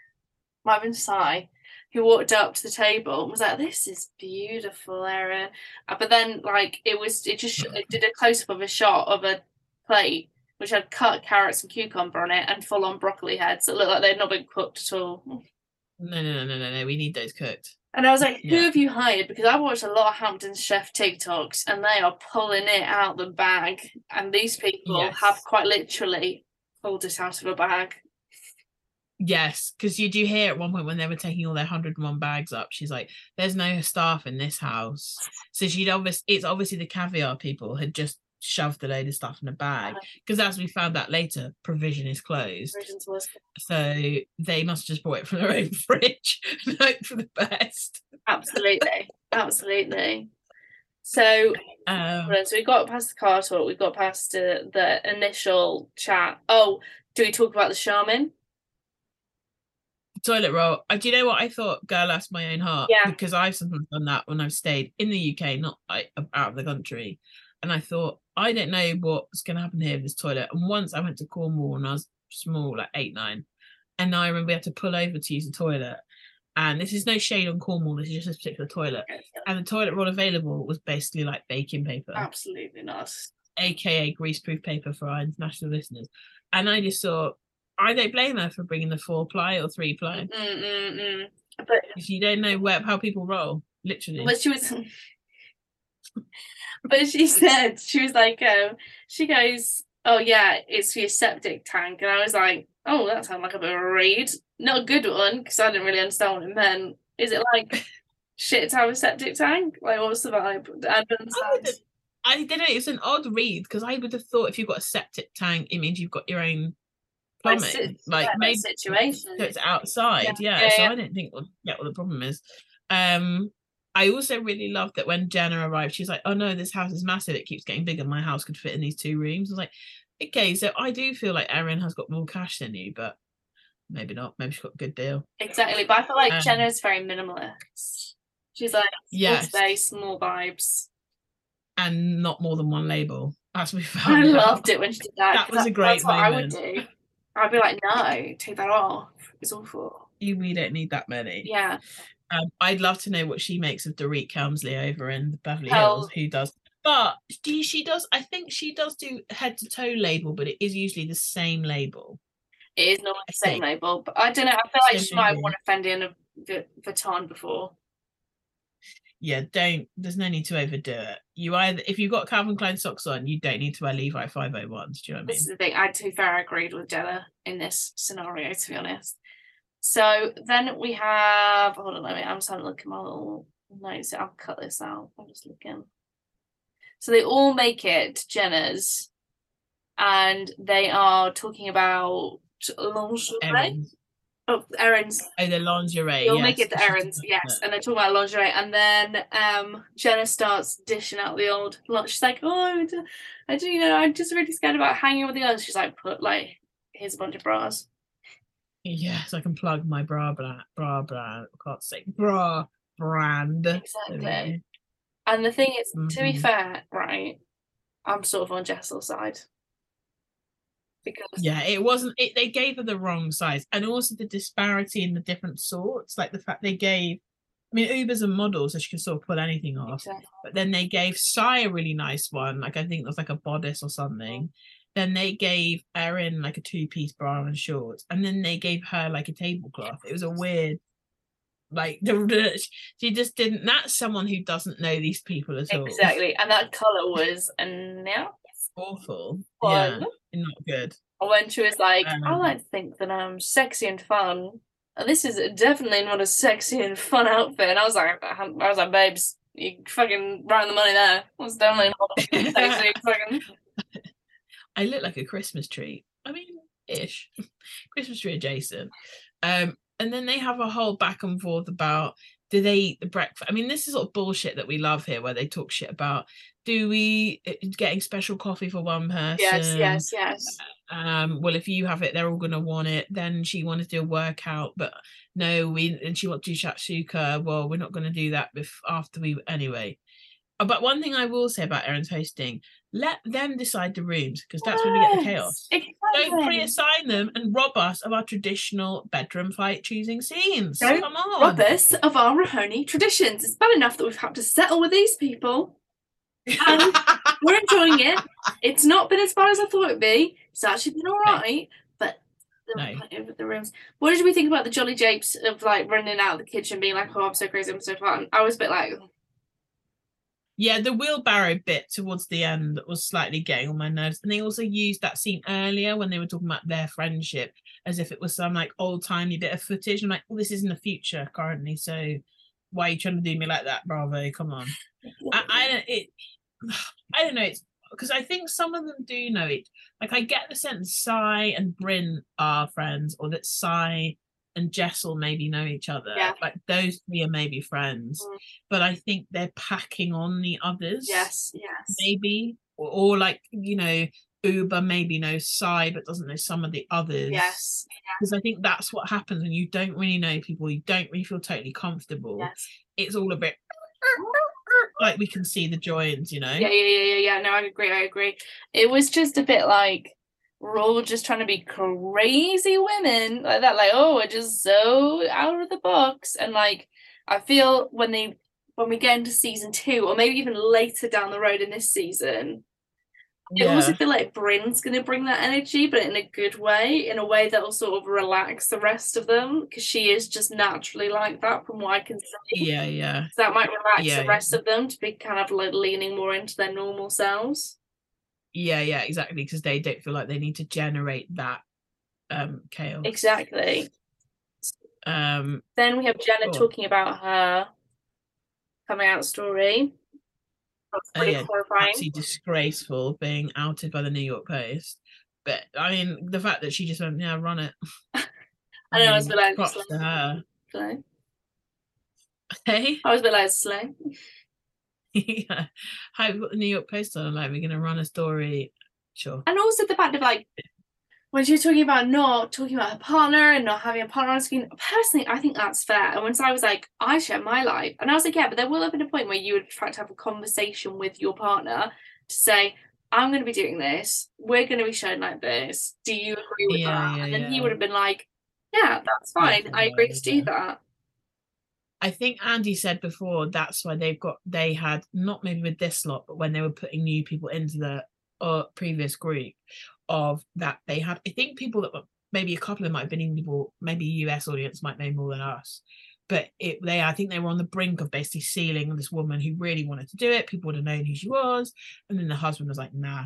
might have been Sai, who walked up to the table and was like, This is beautiful, Erin. Uh, But then like it was it just it did a close up of a shot of a plate which had cut carrots and cucumber on it and full on broccoli heads that looked like they'd not been cooked at all. No, no, no, no, no, no. We need those cooked. And I was like, who Yeah. have you hired? Because I watched a lot of Hampton's Chef TikToks and they are pulling it out the bag. And these people Yes. have quite literally pulled it out of a bag. Yes, because you do hear at one point when they were taking all their 101 bags up, she's like, There's no staff in this house. So she'd obviously, it's obviously the caviar people had just shoved the load of stuff in a bag. Because as we found out later, provision is closed. So they must have just brought it from their own [laughs] fridge and hope for the best. absolutely, absolutely. So, Um, so we got past the car talk, we got past uh, the initial chat. Oh, do we talk about the shaman? toilet roll. Uh, do you know what I thought? Girl, that's my own heart. Yeah. Because I've sometimes done that when I've stayed in the UK, not like out of the country. And I thought, I don't know what's going to happen here with this toilet. And once I went to Cornwall and I was small, like eight, nine. And I remember we had to pull over to use the toilet. And this is no shade on Cornwall, this is just a particular toilet. And the toilet roll available was basically like baking paper, Absolutely not. aka greaseproof paper for our international listeners. And I just thought, I don't blame her for bringing the four ply or three ply. Mm-mm-mm. But If you don't know where how people roll, literally. But she was, but she said she was like, um, she goes, "Oh yeah, it's for your septic tank," and I was like, "Oh, that sounds like a bit of a read, not a good one," because I didn't really understand what it meant. Is it like shit to have a septic tank? Like, what's the vibe? I don't I understand. wouldn't- I don't. It's an odd read because I would have thought if you've got a septic tank, it means you've got your own plumbing, sit- like yeah, maybe situation. so it's outside. Yeah. Yeah, Yeah, so yeah. I don't think we'll get what the problem is. Um, I also really loved that when Jenna arrived, she's like, "Oh no, this house is massive. It keeps getting bigger. My house could fit in these two rooms." I was like, "Okay, so I do feel like Erin has got more cash than you, but maybe not. Maybe she's got a good deal." Exactly, but I feel like Um, Jenna's very minimalist. She's like, "Yeah, space, small vibes. and not more than one label. As we [laughs] I found out. loved it when she did that. That was a great That's what I would do. I'd be like, no, take that off. It's awful. You, we don't need that many. Yeah. Um, I'd love to know what she makes of Dorit Kemsley over in the Beverly Hell. Hills, who does. But do she does? I think she does do head to toe label, but it is usually the same label. It is not the same label, but I don't know. I feel like she might have worn a Fendi and a V- Vuitton before. Yeah, don't. There's no need to overdo it. You either if you've got Calvin Klein socks on, you don't need to wear Levi 501s. Do you know what I mean? This is the thing. I, to be fair, I agreed with Della in this scenario, to be honest. So then we have. Hold on, let me. I'm just having a look at my little notes. I'll cut this out. I'm just looking. So they all make it to Jenna's, and they are talking about lingerie. Erin. Oh, Erin's. Oh, the lingerie. You'll yes, make it the errands, yes. And they're talking about lingerie, and then um Jenna starts dishing out the old. Like, she's like, "Oh, I do, you know, I'm just really scared about hanging with the others." She's like, "Put like, here's a bunch of bras." Yes, I can plug my bra brand. Bra brand. I can't say bra brand. Exactly. And the thing is, to be Mhm. fair, right, I'm sort of on Jessel's side because Yeah, it wasn't. It, they gave her the wrong size, and also the disparity in the different sorts, like the fact they gave. I mean, Ubah's a model, so she can sort of pull anything off. Exactly. But then they gave Sai a really nice one, like I think it was like a bodice or something. Then they gave Erin like a two-piece bra and shorts, and then they gave her like a tablecloth. It was a weird, like [laughs] the she just didn't. That's someone who doesn't know these people at all. exactly, and that color was and now awful. fun. Yeah, not good. when she was like, I Um, like to think that I'm sexy and fun. And this is definitely not a sexy and fun outfit. And I was like, I was like, babes, you fucking on the money there. It's definitely not sexy. [laughs] fucking. I look like a Christmas tree. I mean, ish, [laughs] Christmas tree adjacent. Um, and then they have a whole back and forth about do they eat the breakfast? I mean, this is sort of bullshit that we love here, where they talk shit about do we uh, getting special coffee for one person? Yes, yes, yes. um well if you have it they're all gonna want it then she wanted to do a workout but no we and she wants to do shakshuka. well we're not gonna do that bef- after we anyway Uh, but one thing i will say about erin's hosting let them decide the rooms because that's when we get the chaos Yes, don't exactly. pre-assign them and rob us of our traditional bedroom fight choosing scenes Don't come on rob us of our Mahoney traditions. It's bad enough that we've had to settle with these people. And [laughs] we're enjoying it. It's not been as bad as I thought it'd be. It's actually been all right, but were No. the rooms. What did we think about the Jolly Japes of like running out of the kitchen, being like, "Oh, I'm so crazy, I'm so fun." I was a bit like, Yeah, the wheelbarrow bit towards the end was slightly getting on my nerves. And they also used that scene earlier when they were talking about their friendship as if it was some like old timey bit of footage. I'm like, well, this is in the future currently. So why are you trying to do me like that, Bravo? Come on. I, I don't it [sighs] I don't know, it's because I think some of them do know it. Like I get the sense Sai and Brynn are friends, or that Sai and Jessel maybe know each other. Yeah. Like those three are maybe friends. Mm. But I think they're packing on the others. yes, yes, Maybe. Or, or like, you know, Ubah maybe knows Sai but doesn't know some of the others. yes, Because I think that's what happens when you don't really know people, you don't really feel totally comfortable. yes. It's all a bit [laughs] like we can see the joins, you know. Yeah, yeah, yeah, yeah, yeah. No, I agree. I agree. It was just a bit like we're all just trying to be crazy women like that. Like, oh, we're just so out of the box. And like, I feel when they when we get into season two, or maybe even later down the road in this season, it also feel like Brynn's gonna bring that energy, but in a good way, in a way that'll sort of relax the rest of them, because she is just naturally like that, from what I can see. yeah, yeah. So that might relax Yeah, the yeah. rest of them to be kind of like leaning more into their normal selves. Yeah, yeah, exactly. Because they don't feel like they need to generate that um chaos. Exactly. Um Then we have Jenna Go on. talking about her coming out story. That's Oh, pretty yeah, horrifying. absolutely disgraceful being outed by the New York Post. But I mean the fact that she just went, yeah, run it. [laughs] I know, I was a bit like, props to her. Slay. Hey, I was a bit like slay. [laughs] yeah. How got the New York Post on? Like, we're gonna run a story. Sure. And also the fact of like when she was talking about not talking about her partner and not having a partner on screen, personally, I think that's fair. And once I was like, I share my life, and I was like, yeah, but there will have been a point where you would try to have a conversation with your partner to say, I'm going to be doing this. We're going to be shown like this. Do you agree with Yeah, that? yeah, and then he would have been like, yeah, that's fine. I agree to do yeah. that. I think Andy said before that's why they've got they had not maybe with this lot, but when they were putting new people into the uh, previous group of that they had I think people that were maybe a couple of them might have been even people maybe US audience might know more than us. But it they I think they were on the brink of basically sealing this woman who really wanted to do it. People would have known who she was. And then the husband was like, nah,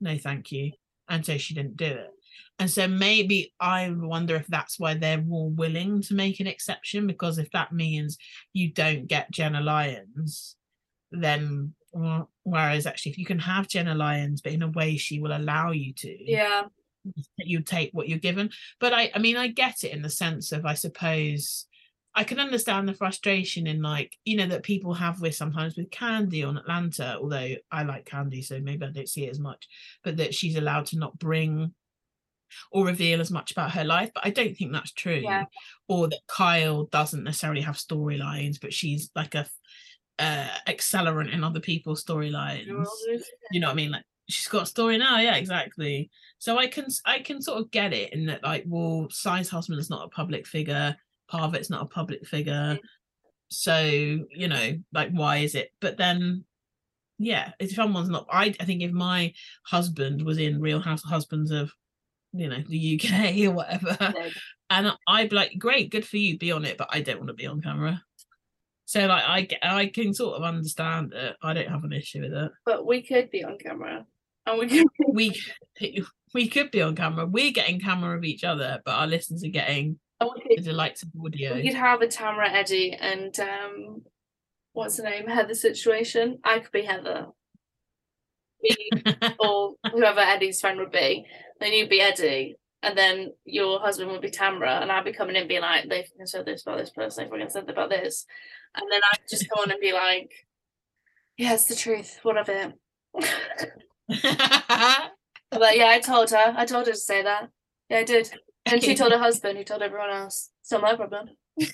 no thank you. And so she didn't do it. And so maybe I wonder if that's why they're more willing to make an exception because if that means you don't get Jenna Lyons, then well, whereas actually if you can have Jenna Lyons, but in a way she will allow you to, Yeah. you take what you're given. But I, I mean, I get it in the sense of I suppose I can understand the frustration in like you know that people have with sometimes with Kandi on Atlanta, although I like Kandi, so maybe I don't see it as much, but that she's allowed to not bring or reveal as much about her life. But I don't think that's true. Yeah. Or that Kyle doesn't necessarily have storylines, but she's like a uh accelerant in other people's storylines you know what I mean? Like she's got a story now, yeah, exactly. So I can I can sort of get it in that like, well, Sai's husband is not a public figure, Pavit's not a public figure. So, you know, like why is it? But then yeah, if someone's not I I think if my husband was in Real House Husbands of you know the UK [laughs] or whatever, No. and I'd be like, great, good for you, be on it, but I don't want to be on camera. So like I I can sort of understand it. I don't have an issue with it. But we could be on camera. And we could we we could be on camera. We're getting camera of each other, but our listeners are getting we the delights of audio. we could have a Tamra Eddie and um what's her name? Heather situation. I could be Heather. [laughs] or whoever Eddie's friend would be, then you'd be Eddie, and then your husband would be Tamra, and I'd be coming in and be like, they fucking said this about this person, they fucking said about this, and then I'd just come on and be like, yeah, it's the truth, what of it? [laughs] But yeah, I told her, I told her to say that. Yeah, I did. And she told her [laughs] husband, who told everyone else. It's not my problem. [laughs] and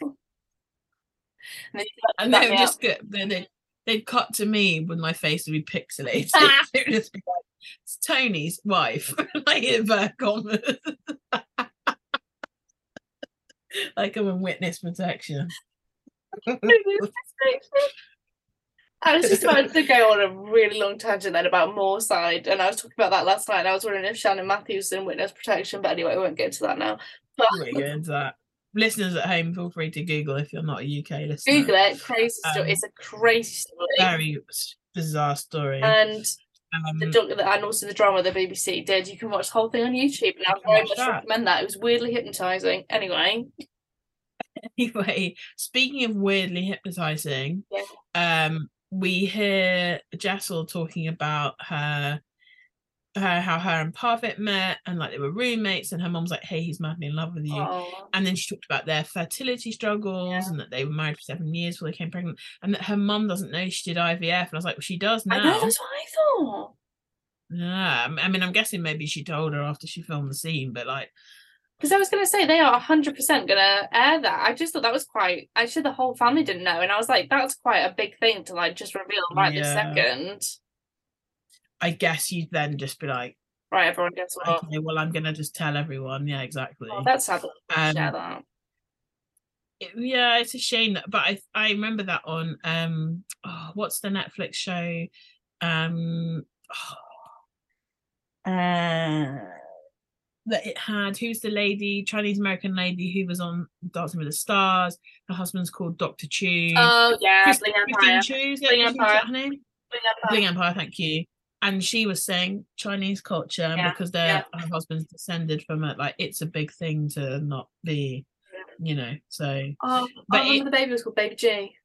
then and back they me would up. just get then they they'd cut to me with my face would be pixelated. It would just be like, it's Tony's wife, [laughs] like in commas. [laughs] like I'm in witness protection. [laughs] I was just about to go on a really long tangent then about Moorside, and I was talking about that last night. And I was wondering if Shannon Matthews was in witness protection, but anyway, we won't get into that now. But going into that. Listeners at home, feel free to Google if you're not a UK listener. Google it, crazy story. Um, it's a crazy story. Very bizarre story. and Um, the doc- and also the drama the BBC did. You can watch the whole thing on YouTube, and I very much that. recommend that. It was weirdly hypnotizing. Anyway, [laughs] anyway, speaking of weirdly hypnotizing, Yeah. um, we hear Jessel talking about her, her how her and Pavit met and like they were roommates, and her mom's like, "Hey, he's madly in love with you." oh, And then she talked about their fertility struggles Yeah. and that they were married for seven years before they came pregnant, and that her mum doesn't know she did IVF. And I was like, "Well, she does now." I know that's what I thought. Yeah, I mean, I'm guessing maybe she told her after she filmed the scene, but like, Because I was going to say they are 100% going to air that. I just thought that was quite. Actually, the whole family didn't know, and I was like, that's quite a big thing to like just reveal right this second. I guess you'd then just be like, Right, everyone guess what? "Okay, well, I'm gonna just tell everyone." Yeah, exactly. Oh, that's sad. Um, share that. it- yeah it's a shame that but i i remember that on um oh, what's the netflix show um uh, that it had who's the lady chinese american lady who was on dancing with the stars her husband's called dr chiu Oh yeah, Bling Christine Empire. Chiu? Bling Empire. Bling Empire. Bling Empire, thank you. And she was saying Chinese culture Yeah, because their yeah. her husband's descended from it, like it's a big thing to not be, you know. So Oh, But I remember it- the baby was called Baby G.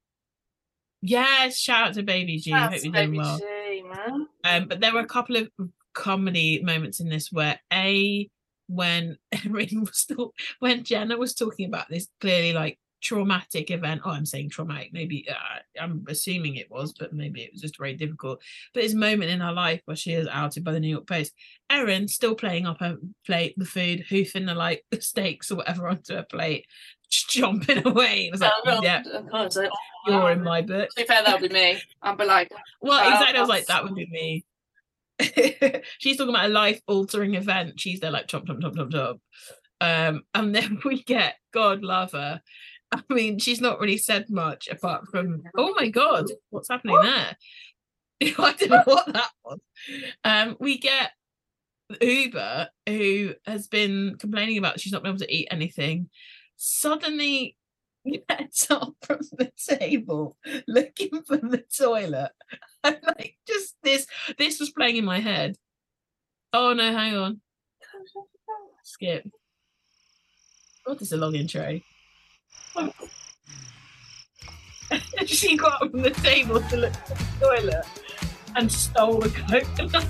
Yes, shout out to Baby G. Hope you're doing well. G, man. Um, but there were a couple of comedy moments in this where a when [laughs] Erin was still when Jenna was talking about this clearly like traumatic event. Oh, I'm saying traumatic. Maybe uh, I'm assuming it was, but maybe it was just very difficult. But this moment in her life where she is outed by the New York Post, Erin still playing up her plate, the food, hoofing the like [laughs] the steaks or whatever onto her plate, just chomping [laughs] away. It was like, Oh, yeah, Oh, God, like, oh, you're in my book. To be fair, that would be me. I'd be like, Well, Wow, exactly. I was like, that would be me. [laughs] She's talking about a life altering event. She's there like chomp, chomp, chomp, chomp, chomp. Um, and then we get God love her. I mean, she's not really said much apart from, oh my God, what's happening there? [laughs] I don't know what that was. Um, we get Ubah, who has been complaining about she's not been able to eat anything, suddenly [laughs] gets up from the table looking for the toilet. [laughs] And like just this this was playing in my head. Oh no, hang on. Skip. God, this is a long intro. [laughs] she got up from the table to look at the toilet and stole a coconut milk.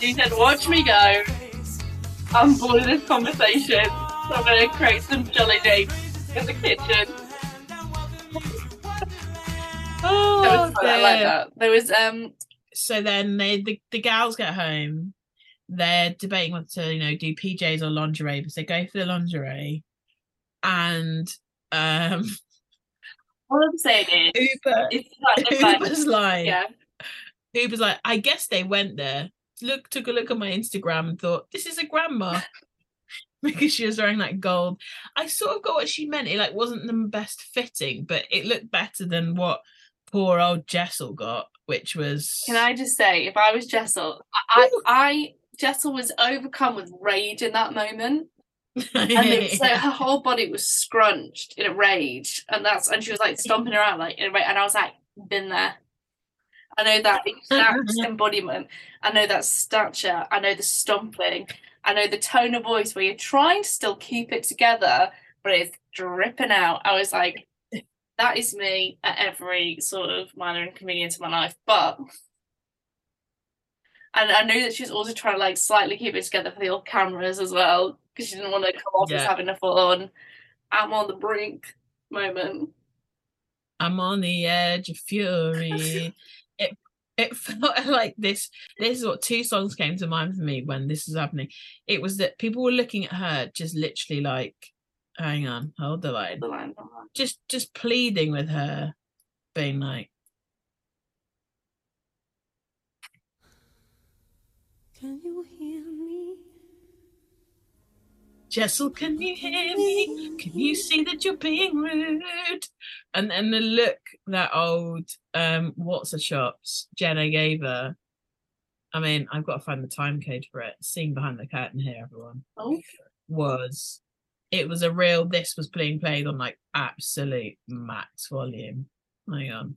[laughs] she said, watch me go. I'm bored of this conversation. So I'm going to create some jolly dates in the kitchen. [laughs] Oh, That was fun, I like that. There was, um, so then they the, the gals get home they're debating whether to you know do pjs or lingerie because they go for the lingerie. And um all I'm saying is, ubah it's like, it's ubah's like yeah. ubah's like i guess they went there. Look took a look at my instagram and thought this is a grandma. [laughs] Because she was wearing like gold. I sort of got what she meant. It like wasn't the best fitting but it looked better than what poor old jessel got which was Can I just say, if I was Jessel, I, I, I Jessel was overcome with rage in that moment. and it was like [laughs] her whole body was scrunched in a rage, and that's and she was like stomping around like in a rage, and I was like, been there. I know that [laughs] exact embodiment. I know that stature. I know the stomping. I know the tone of voice where you're trying to still keep it together, but it's dripping out. I was like, that is me at every sort of minor inconvenience in my life. But and I know that she's also trying to like slightly keep it together for the old cameras as well because she didn't want to come off as having a full on I'm on the brink moment. I'm on the edge of fury. [laughs] it it felt [laughs] like this. This is what two songs came to mind for me when this was happening. It was that people were looking at her, just literally like, hang on, hold the line, The line. just just pleading with her, being like, Can you hear me? Jessel, can you hear me? Can you see that you're being rude? And then the look that old um what's a shops Jenna gave her. I mean, I've got to find the time code for it. Scene behind the curtain here, everyone. Oh, Was it was a real this was being played on like absolute max volume. Hang on.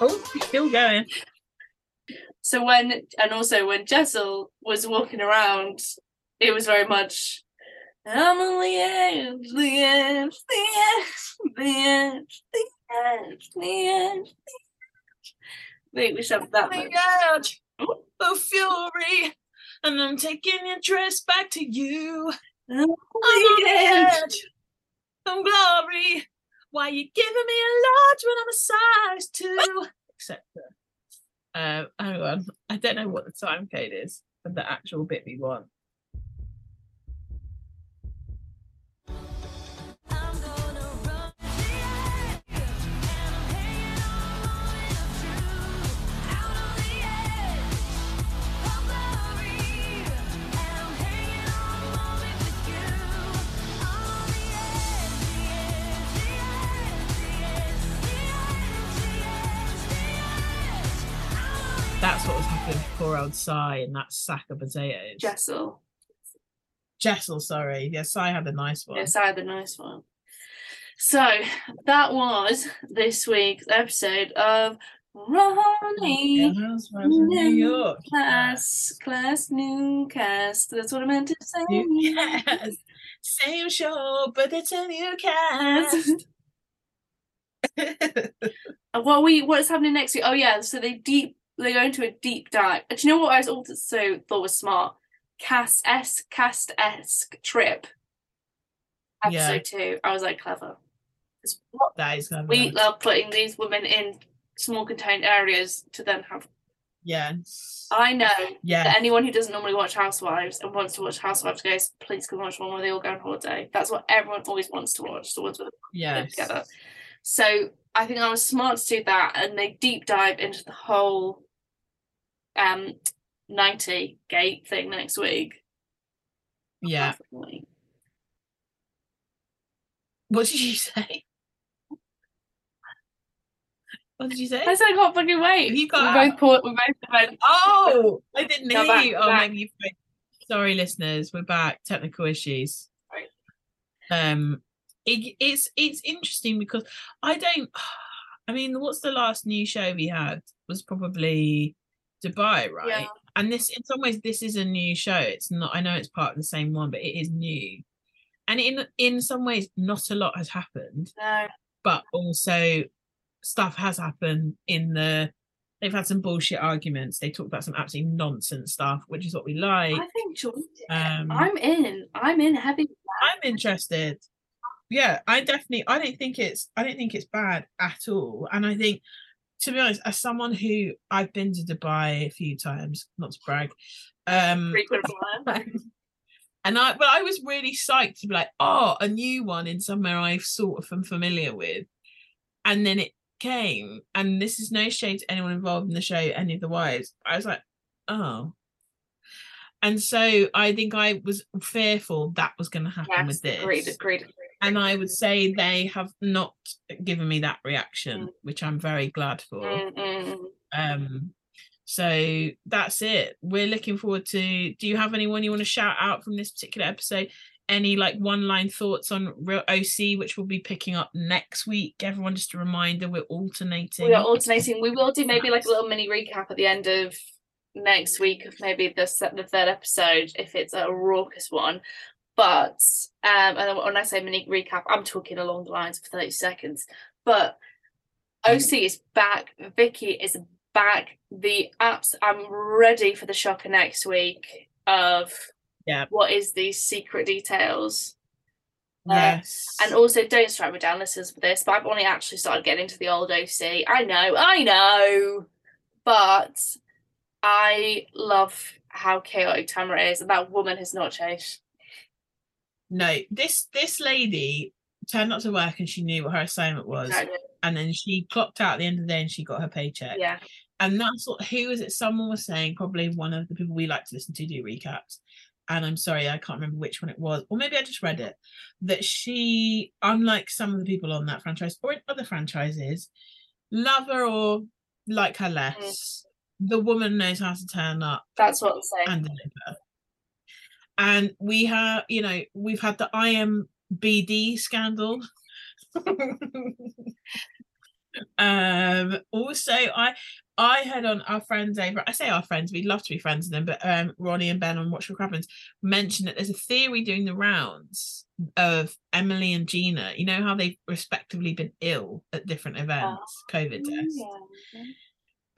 Oh, it's still going. So when and also when Jessel was walking around, it was very much I'm on the edge, the edge, the edge, the edge, the edge, the edge, the edge. I we should have that Oh my much. god. Oh fury. And I'm taking your dress back to you. I'm on I'm the on edge. the edge of glory. Why you giving me a large when I'm a size two, etc. Uh, hang on, I don't know what the time code is for the actual bit we want. Poor old Sai in that sack of potatoes. Jessel. Jessel, sorry. Yeah, Sai had a nice one. Yes, I had the nice one. So that was this week's episode of Ronnie New York. Class Class Newcast. That's what I meant to say. Cast. Same show, but it's a new cast. [laughs] What we what's happening next week? Oh yeah, so they deep they go into a deep dive. Do you know what I was also thought was smart? Cast s cast esque trip. Episode Yeah. two. I was like clever. that is clever. we love putting these women in small contained areas to then have. Yeah. I know Yeah. that anyone who doesn't normally watch Housewives and wants to watch Housewives goes, please come watch one where they all go on holiday. That's what everyone always wants to watch. The ones where they live Yes. together. So I think I was smart to do that, and they deep dive into the whole um 90 gate thing next week. Yeah. What did you [laughs] say? What did you say? I said I can't fucking wait. You we got both put we both went. Oh, I didn't hear back, you. Oh, back. maybe you. Sorry, listeners. We're back. Technical issues. Right. Um, it, it's it's interesting because I don't. [sighs] I mean, what's the last new show we had? Was probably Dubai, right? Yeah. And this, in some ways, this is a new show. It's not. I know it's part of the same one, but it is new. And in in some ways, not a lot has happened No. but also stuff has happened in the they've had some bullshit arguments they talked about some absolutely nonsense stuff which is what we like I think Jordan. um I'm in. I'm in heavy. i'm interested yeah i definitely i don't think it's i don't think it's bad at all and i think to be honest as someone who i've been to dubai a few times not to brag, um, frequent [laughs] and I but I was really psyched to be like, oh, a new one in somewhere I've sort of am familiar with. And then it came, and this is no shade to anyone involved in the show, any of the wives. I was like, oh. And so I think I was fearful that was going to happen Yes, with this. agreed, agreed, agreed. And I would say they have not given me that reaction, Mm. which I'm very glad for. Mm, mm, mm. Um, so that's it. We're looking forward to. Do you have anyone you want to shout out from this particular episode? any like one line thoughts on real OC, which we'll be picking up next week? Everyone, just a reminder, we're alternating. We are alternating. We will do maybe like a little mini recap at the end of next week of maybe the the third episode if it's a raucous one. But um, and when I say mini recap, I'm talking along the lines of thirty seconds. But OC is back. Vicki is back. The apps. I'm ready for the shocker next week of Yeah. what is these secret details. Uh, yes. And also, don't strike me down, listeners, for this, but I've only actually started getting into the old OC. I know, I know, but I love how chaotic Tamra is, and that woman has not changed. No, this this lady turned up to work and she knew what her assignment was, Exactly. and then she clocked out at the end of the day and she got her paycheck. Yeah, And that's what who was it? Someone was saying, probably one of the people we like to listen to do recaps. And I'm sorry, I can't remember which one it was, or maybe I just read it. That she, unlike some of the people on that franchise or in other franchises, love her or like her less. Mm. The woman knows how to turn up that's what I'm saying. and deliver. And we have, you know, we've had the IMBD scandal. [laughs] um also i i heard on our friends over i say our friends we'd love to be friends with them but um ronnie and ben on Watch What Crappened mentioned that there's a theory doing the rounds of emily and gina you know how they've respectively been ill at different events covid tests Yeah.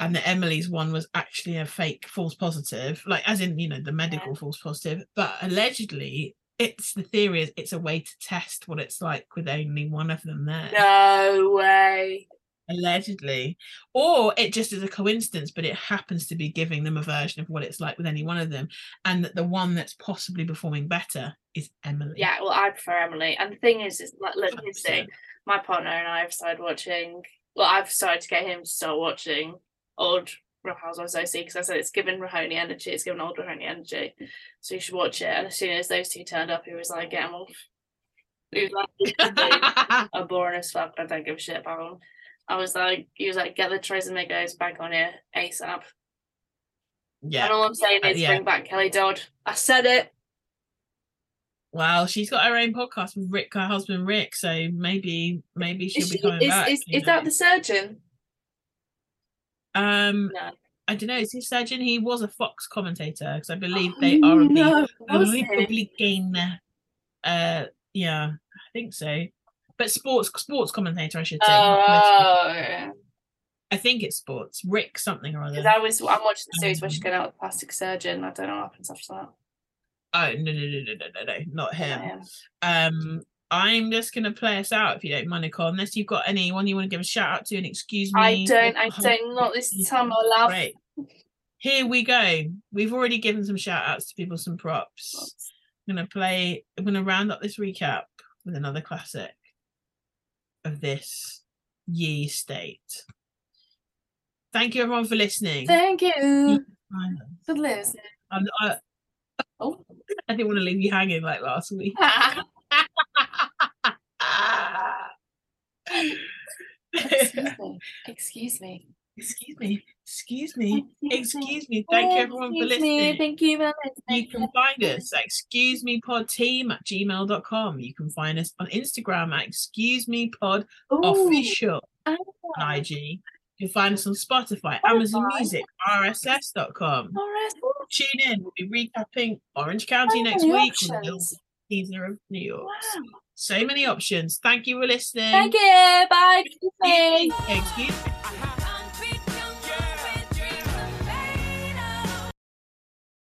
And that Emily's one was actually a fake false positive, like as in you know the medical false positive, but allegedly it's the theory is it's a way to test what it's like with only one of them there. No way. Allegedly, or it just is a coincidence, but it happens to be giving them a version of what it's like with any one of them, and that the one that's possibly performing better is Emily. Yeah, well, I prefer Emily. And the thing is, is like, look, here's the thing. 100%. My partner and I have started watching. Well, I've started to get him to start watching old Real Housewives OC because I said it's given RHONY energy. It's given old RHONY energy, so you should watch it. And as soon as those two turned up, he was like, get him off." He was like, "These [laughs] are boring as fuck. I don't give a shit about them." I was like, he was like, "Get the Tres Amigos back on here ASAP." yeah. And all I'm saying Uh, is, yeah. bring back Kelly Dodd. I said it. Well, she's got her own podcast with Rick, her husband Rick. So maybe, maybe she'll Is, be she, is, back. is, is that the surgeon? Um, No. I don't know. Is he surgeon? He was a Fox commentator because I believe they are Oh, no, was he? Uh, yeah, I think so. But sports, sports commentator, I should say. Oh, I think it's sports. Rick something or other. I was I'm watching the series where she's Um, going out with plastic surgeon. I don't know what happens after that. Oh no no no no no no no, not him. Um, Um, I'm just gonna play us out if you don't mind, Nicole. Unless you've got anyone you want to give a shout out to and excuse me. I don't. I Oh, don't. Not this [laughs] time, my love. Great. Here we go. We've already given some shout outs to people, some props. I'm gonna play. I'm gonna round up this recap with another classic of this ye state. Thank you everyone for listening. Thank you [laughs] for listening. I, Oh. I didn't want to leave you hanging like last week. [laughs] Excuse me. [laughs] Excuse me. Excuse me. Excuse me. Excuse me. Thank you everyone for listening. Thank you You can find us at excuse me pod team at gmail.com. You can find us on Instagram at excuse me pod official ah, on IG. You can find us on Spotify, Amazon Spotify. Music, RSS.com. Tune in. We'll be recapping Orange County next week with a little options. teaser of New York. So many options. Thank you for listening. Thank you. Bye. Excuse me. Excuse me.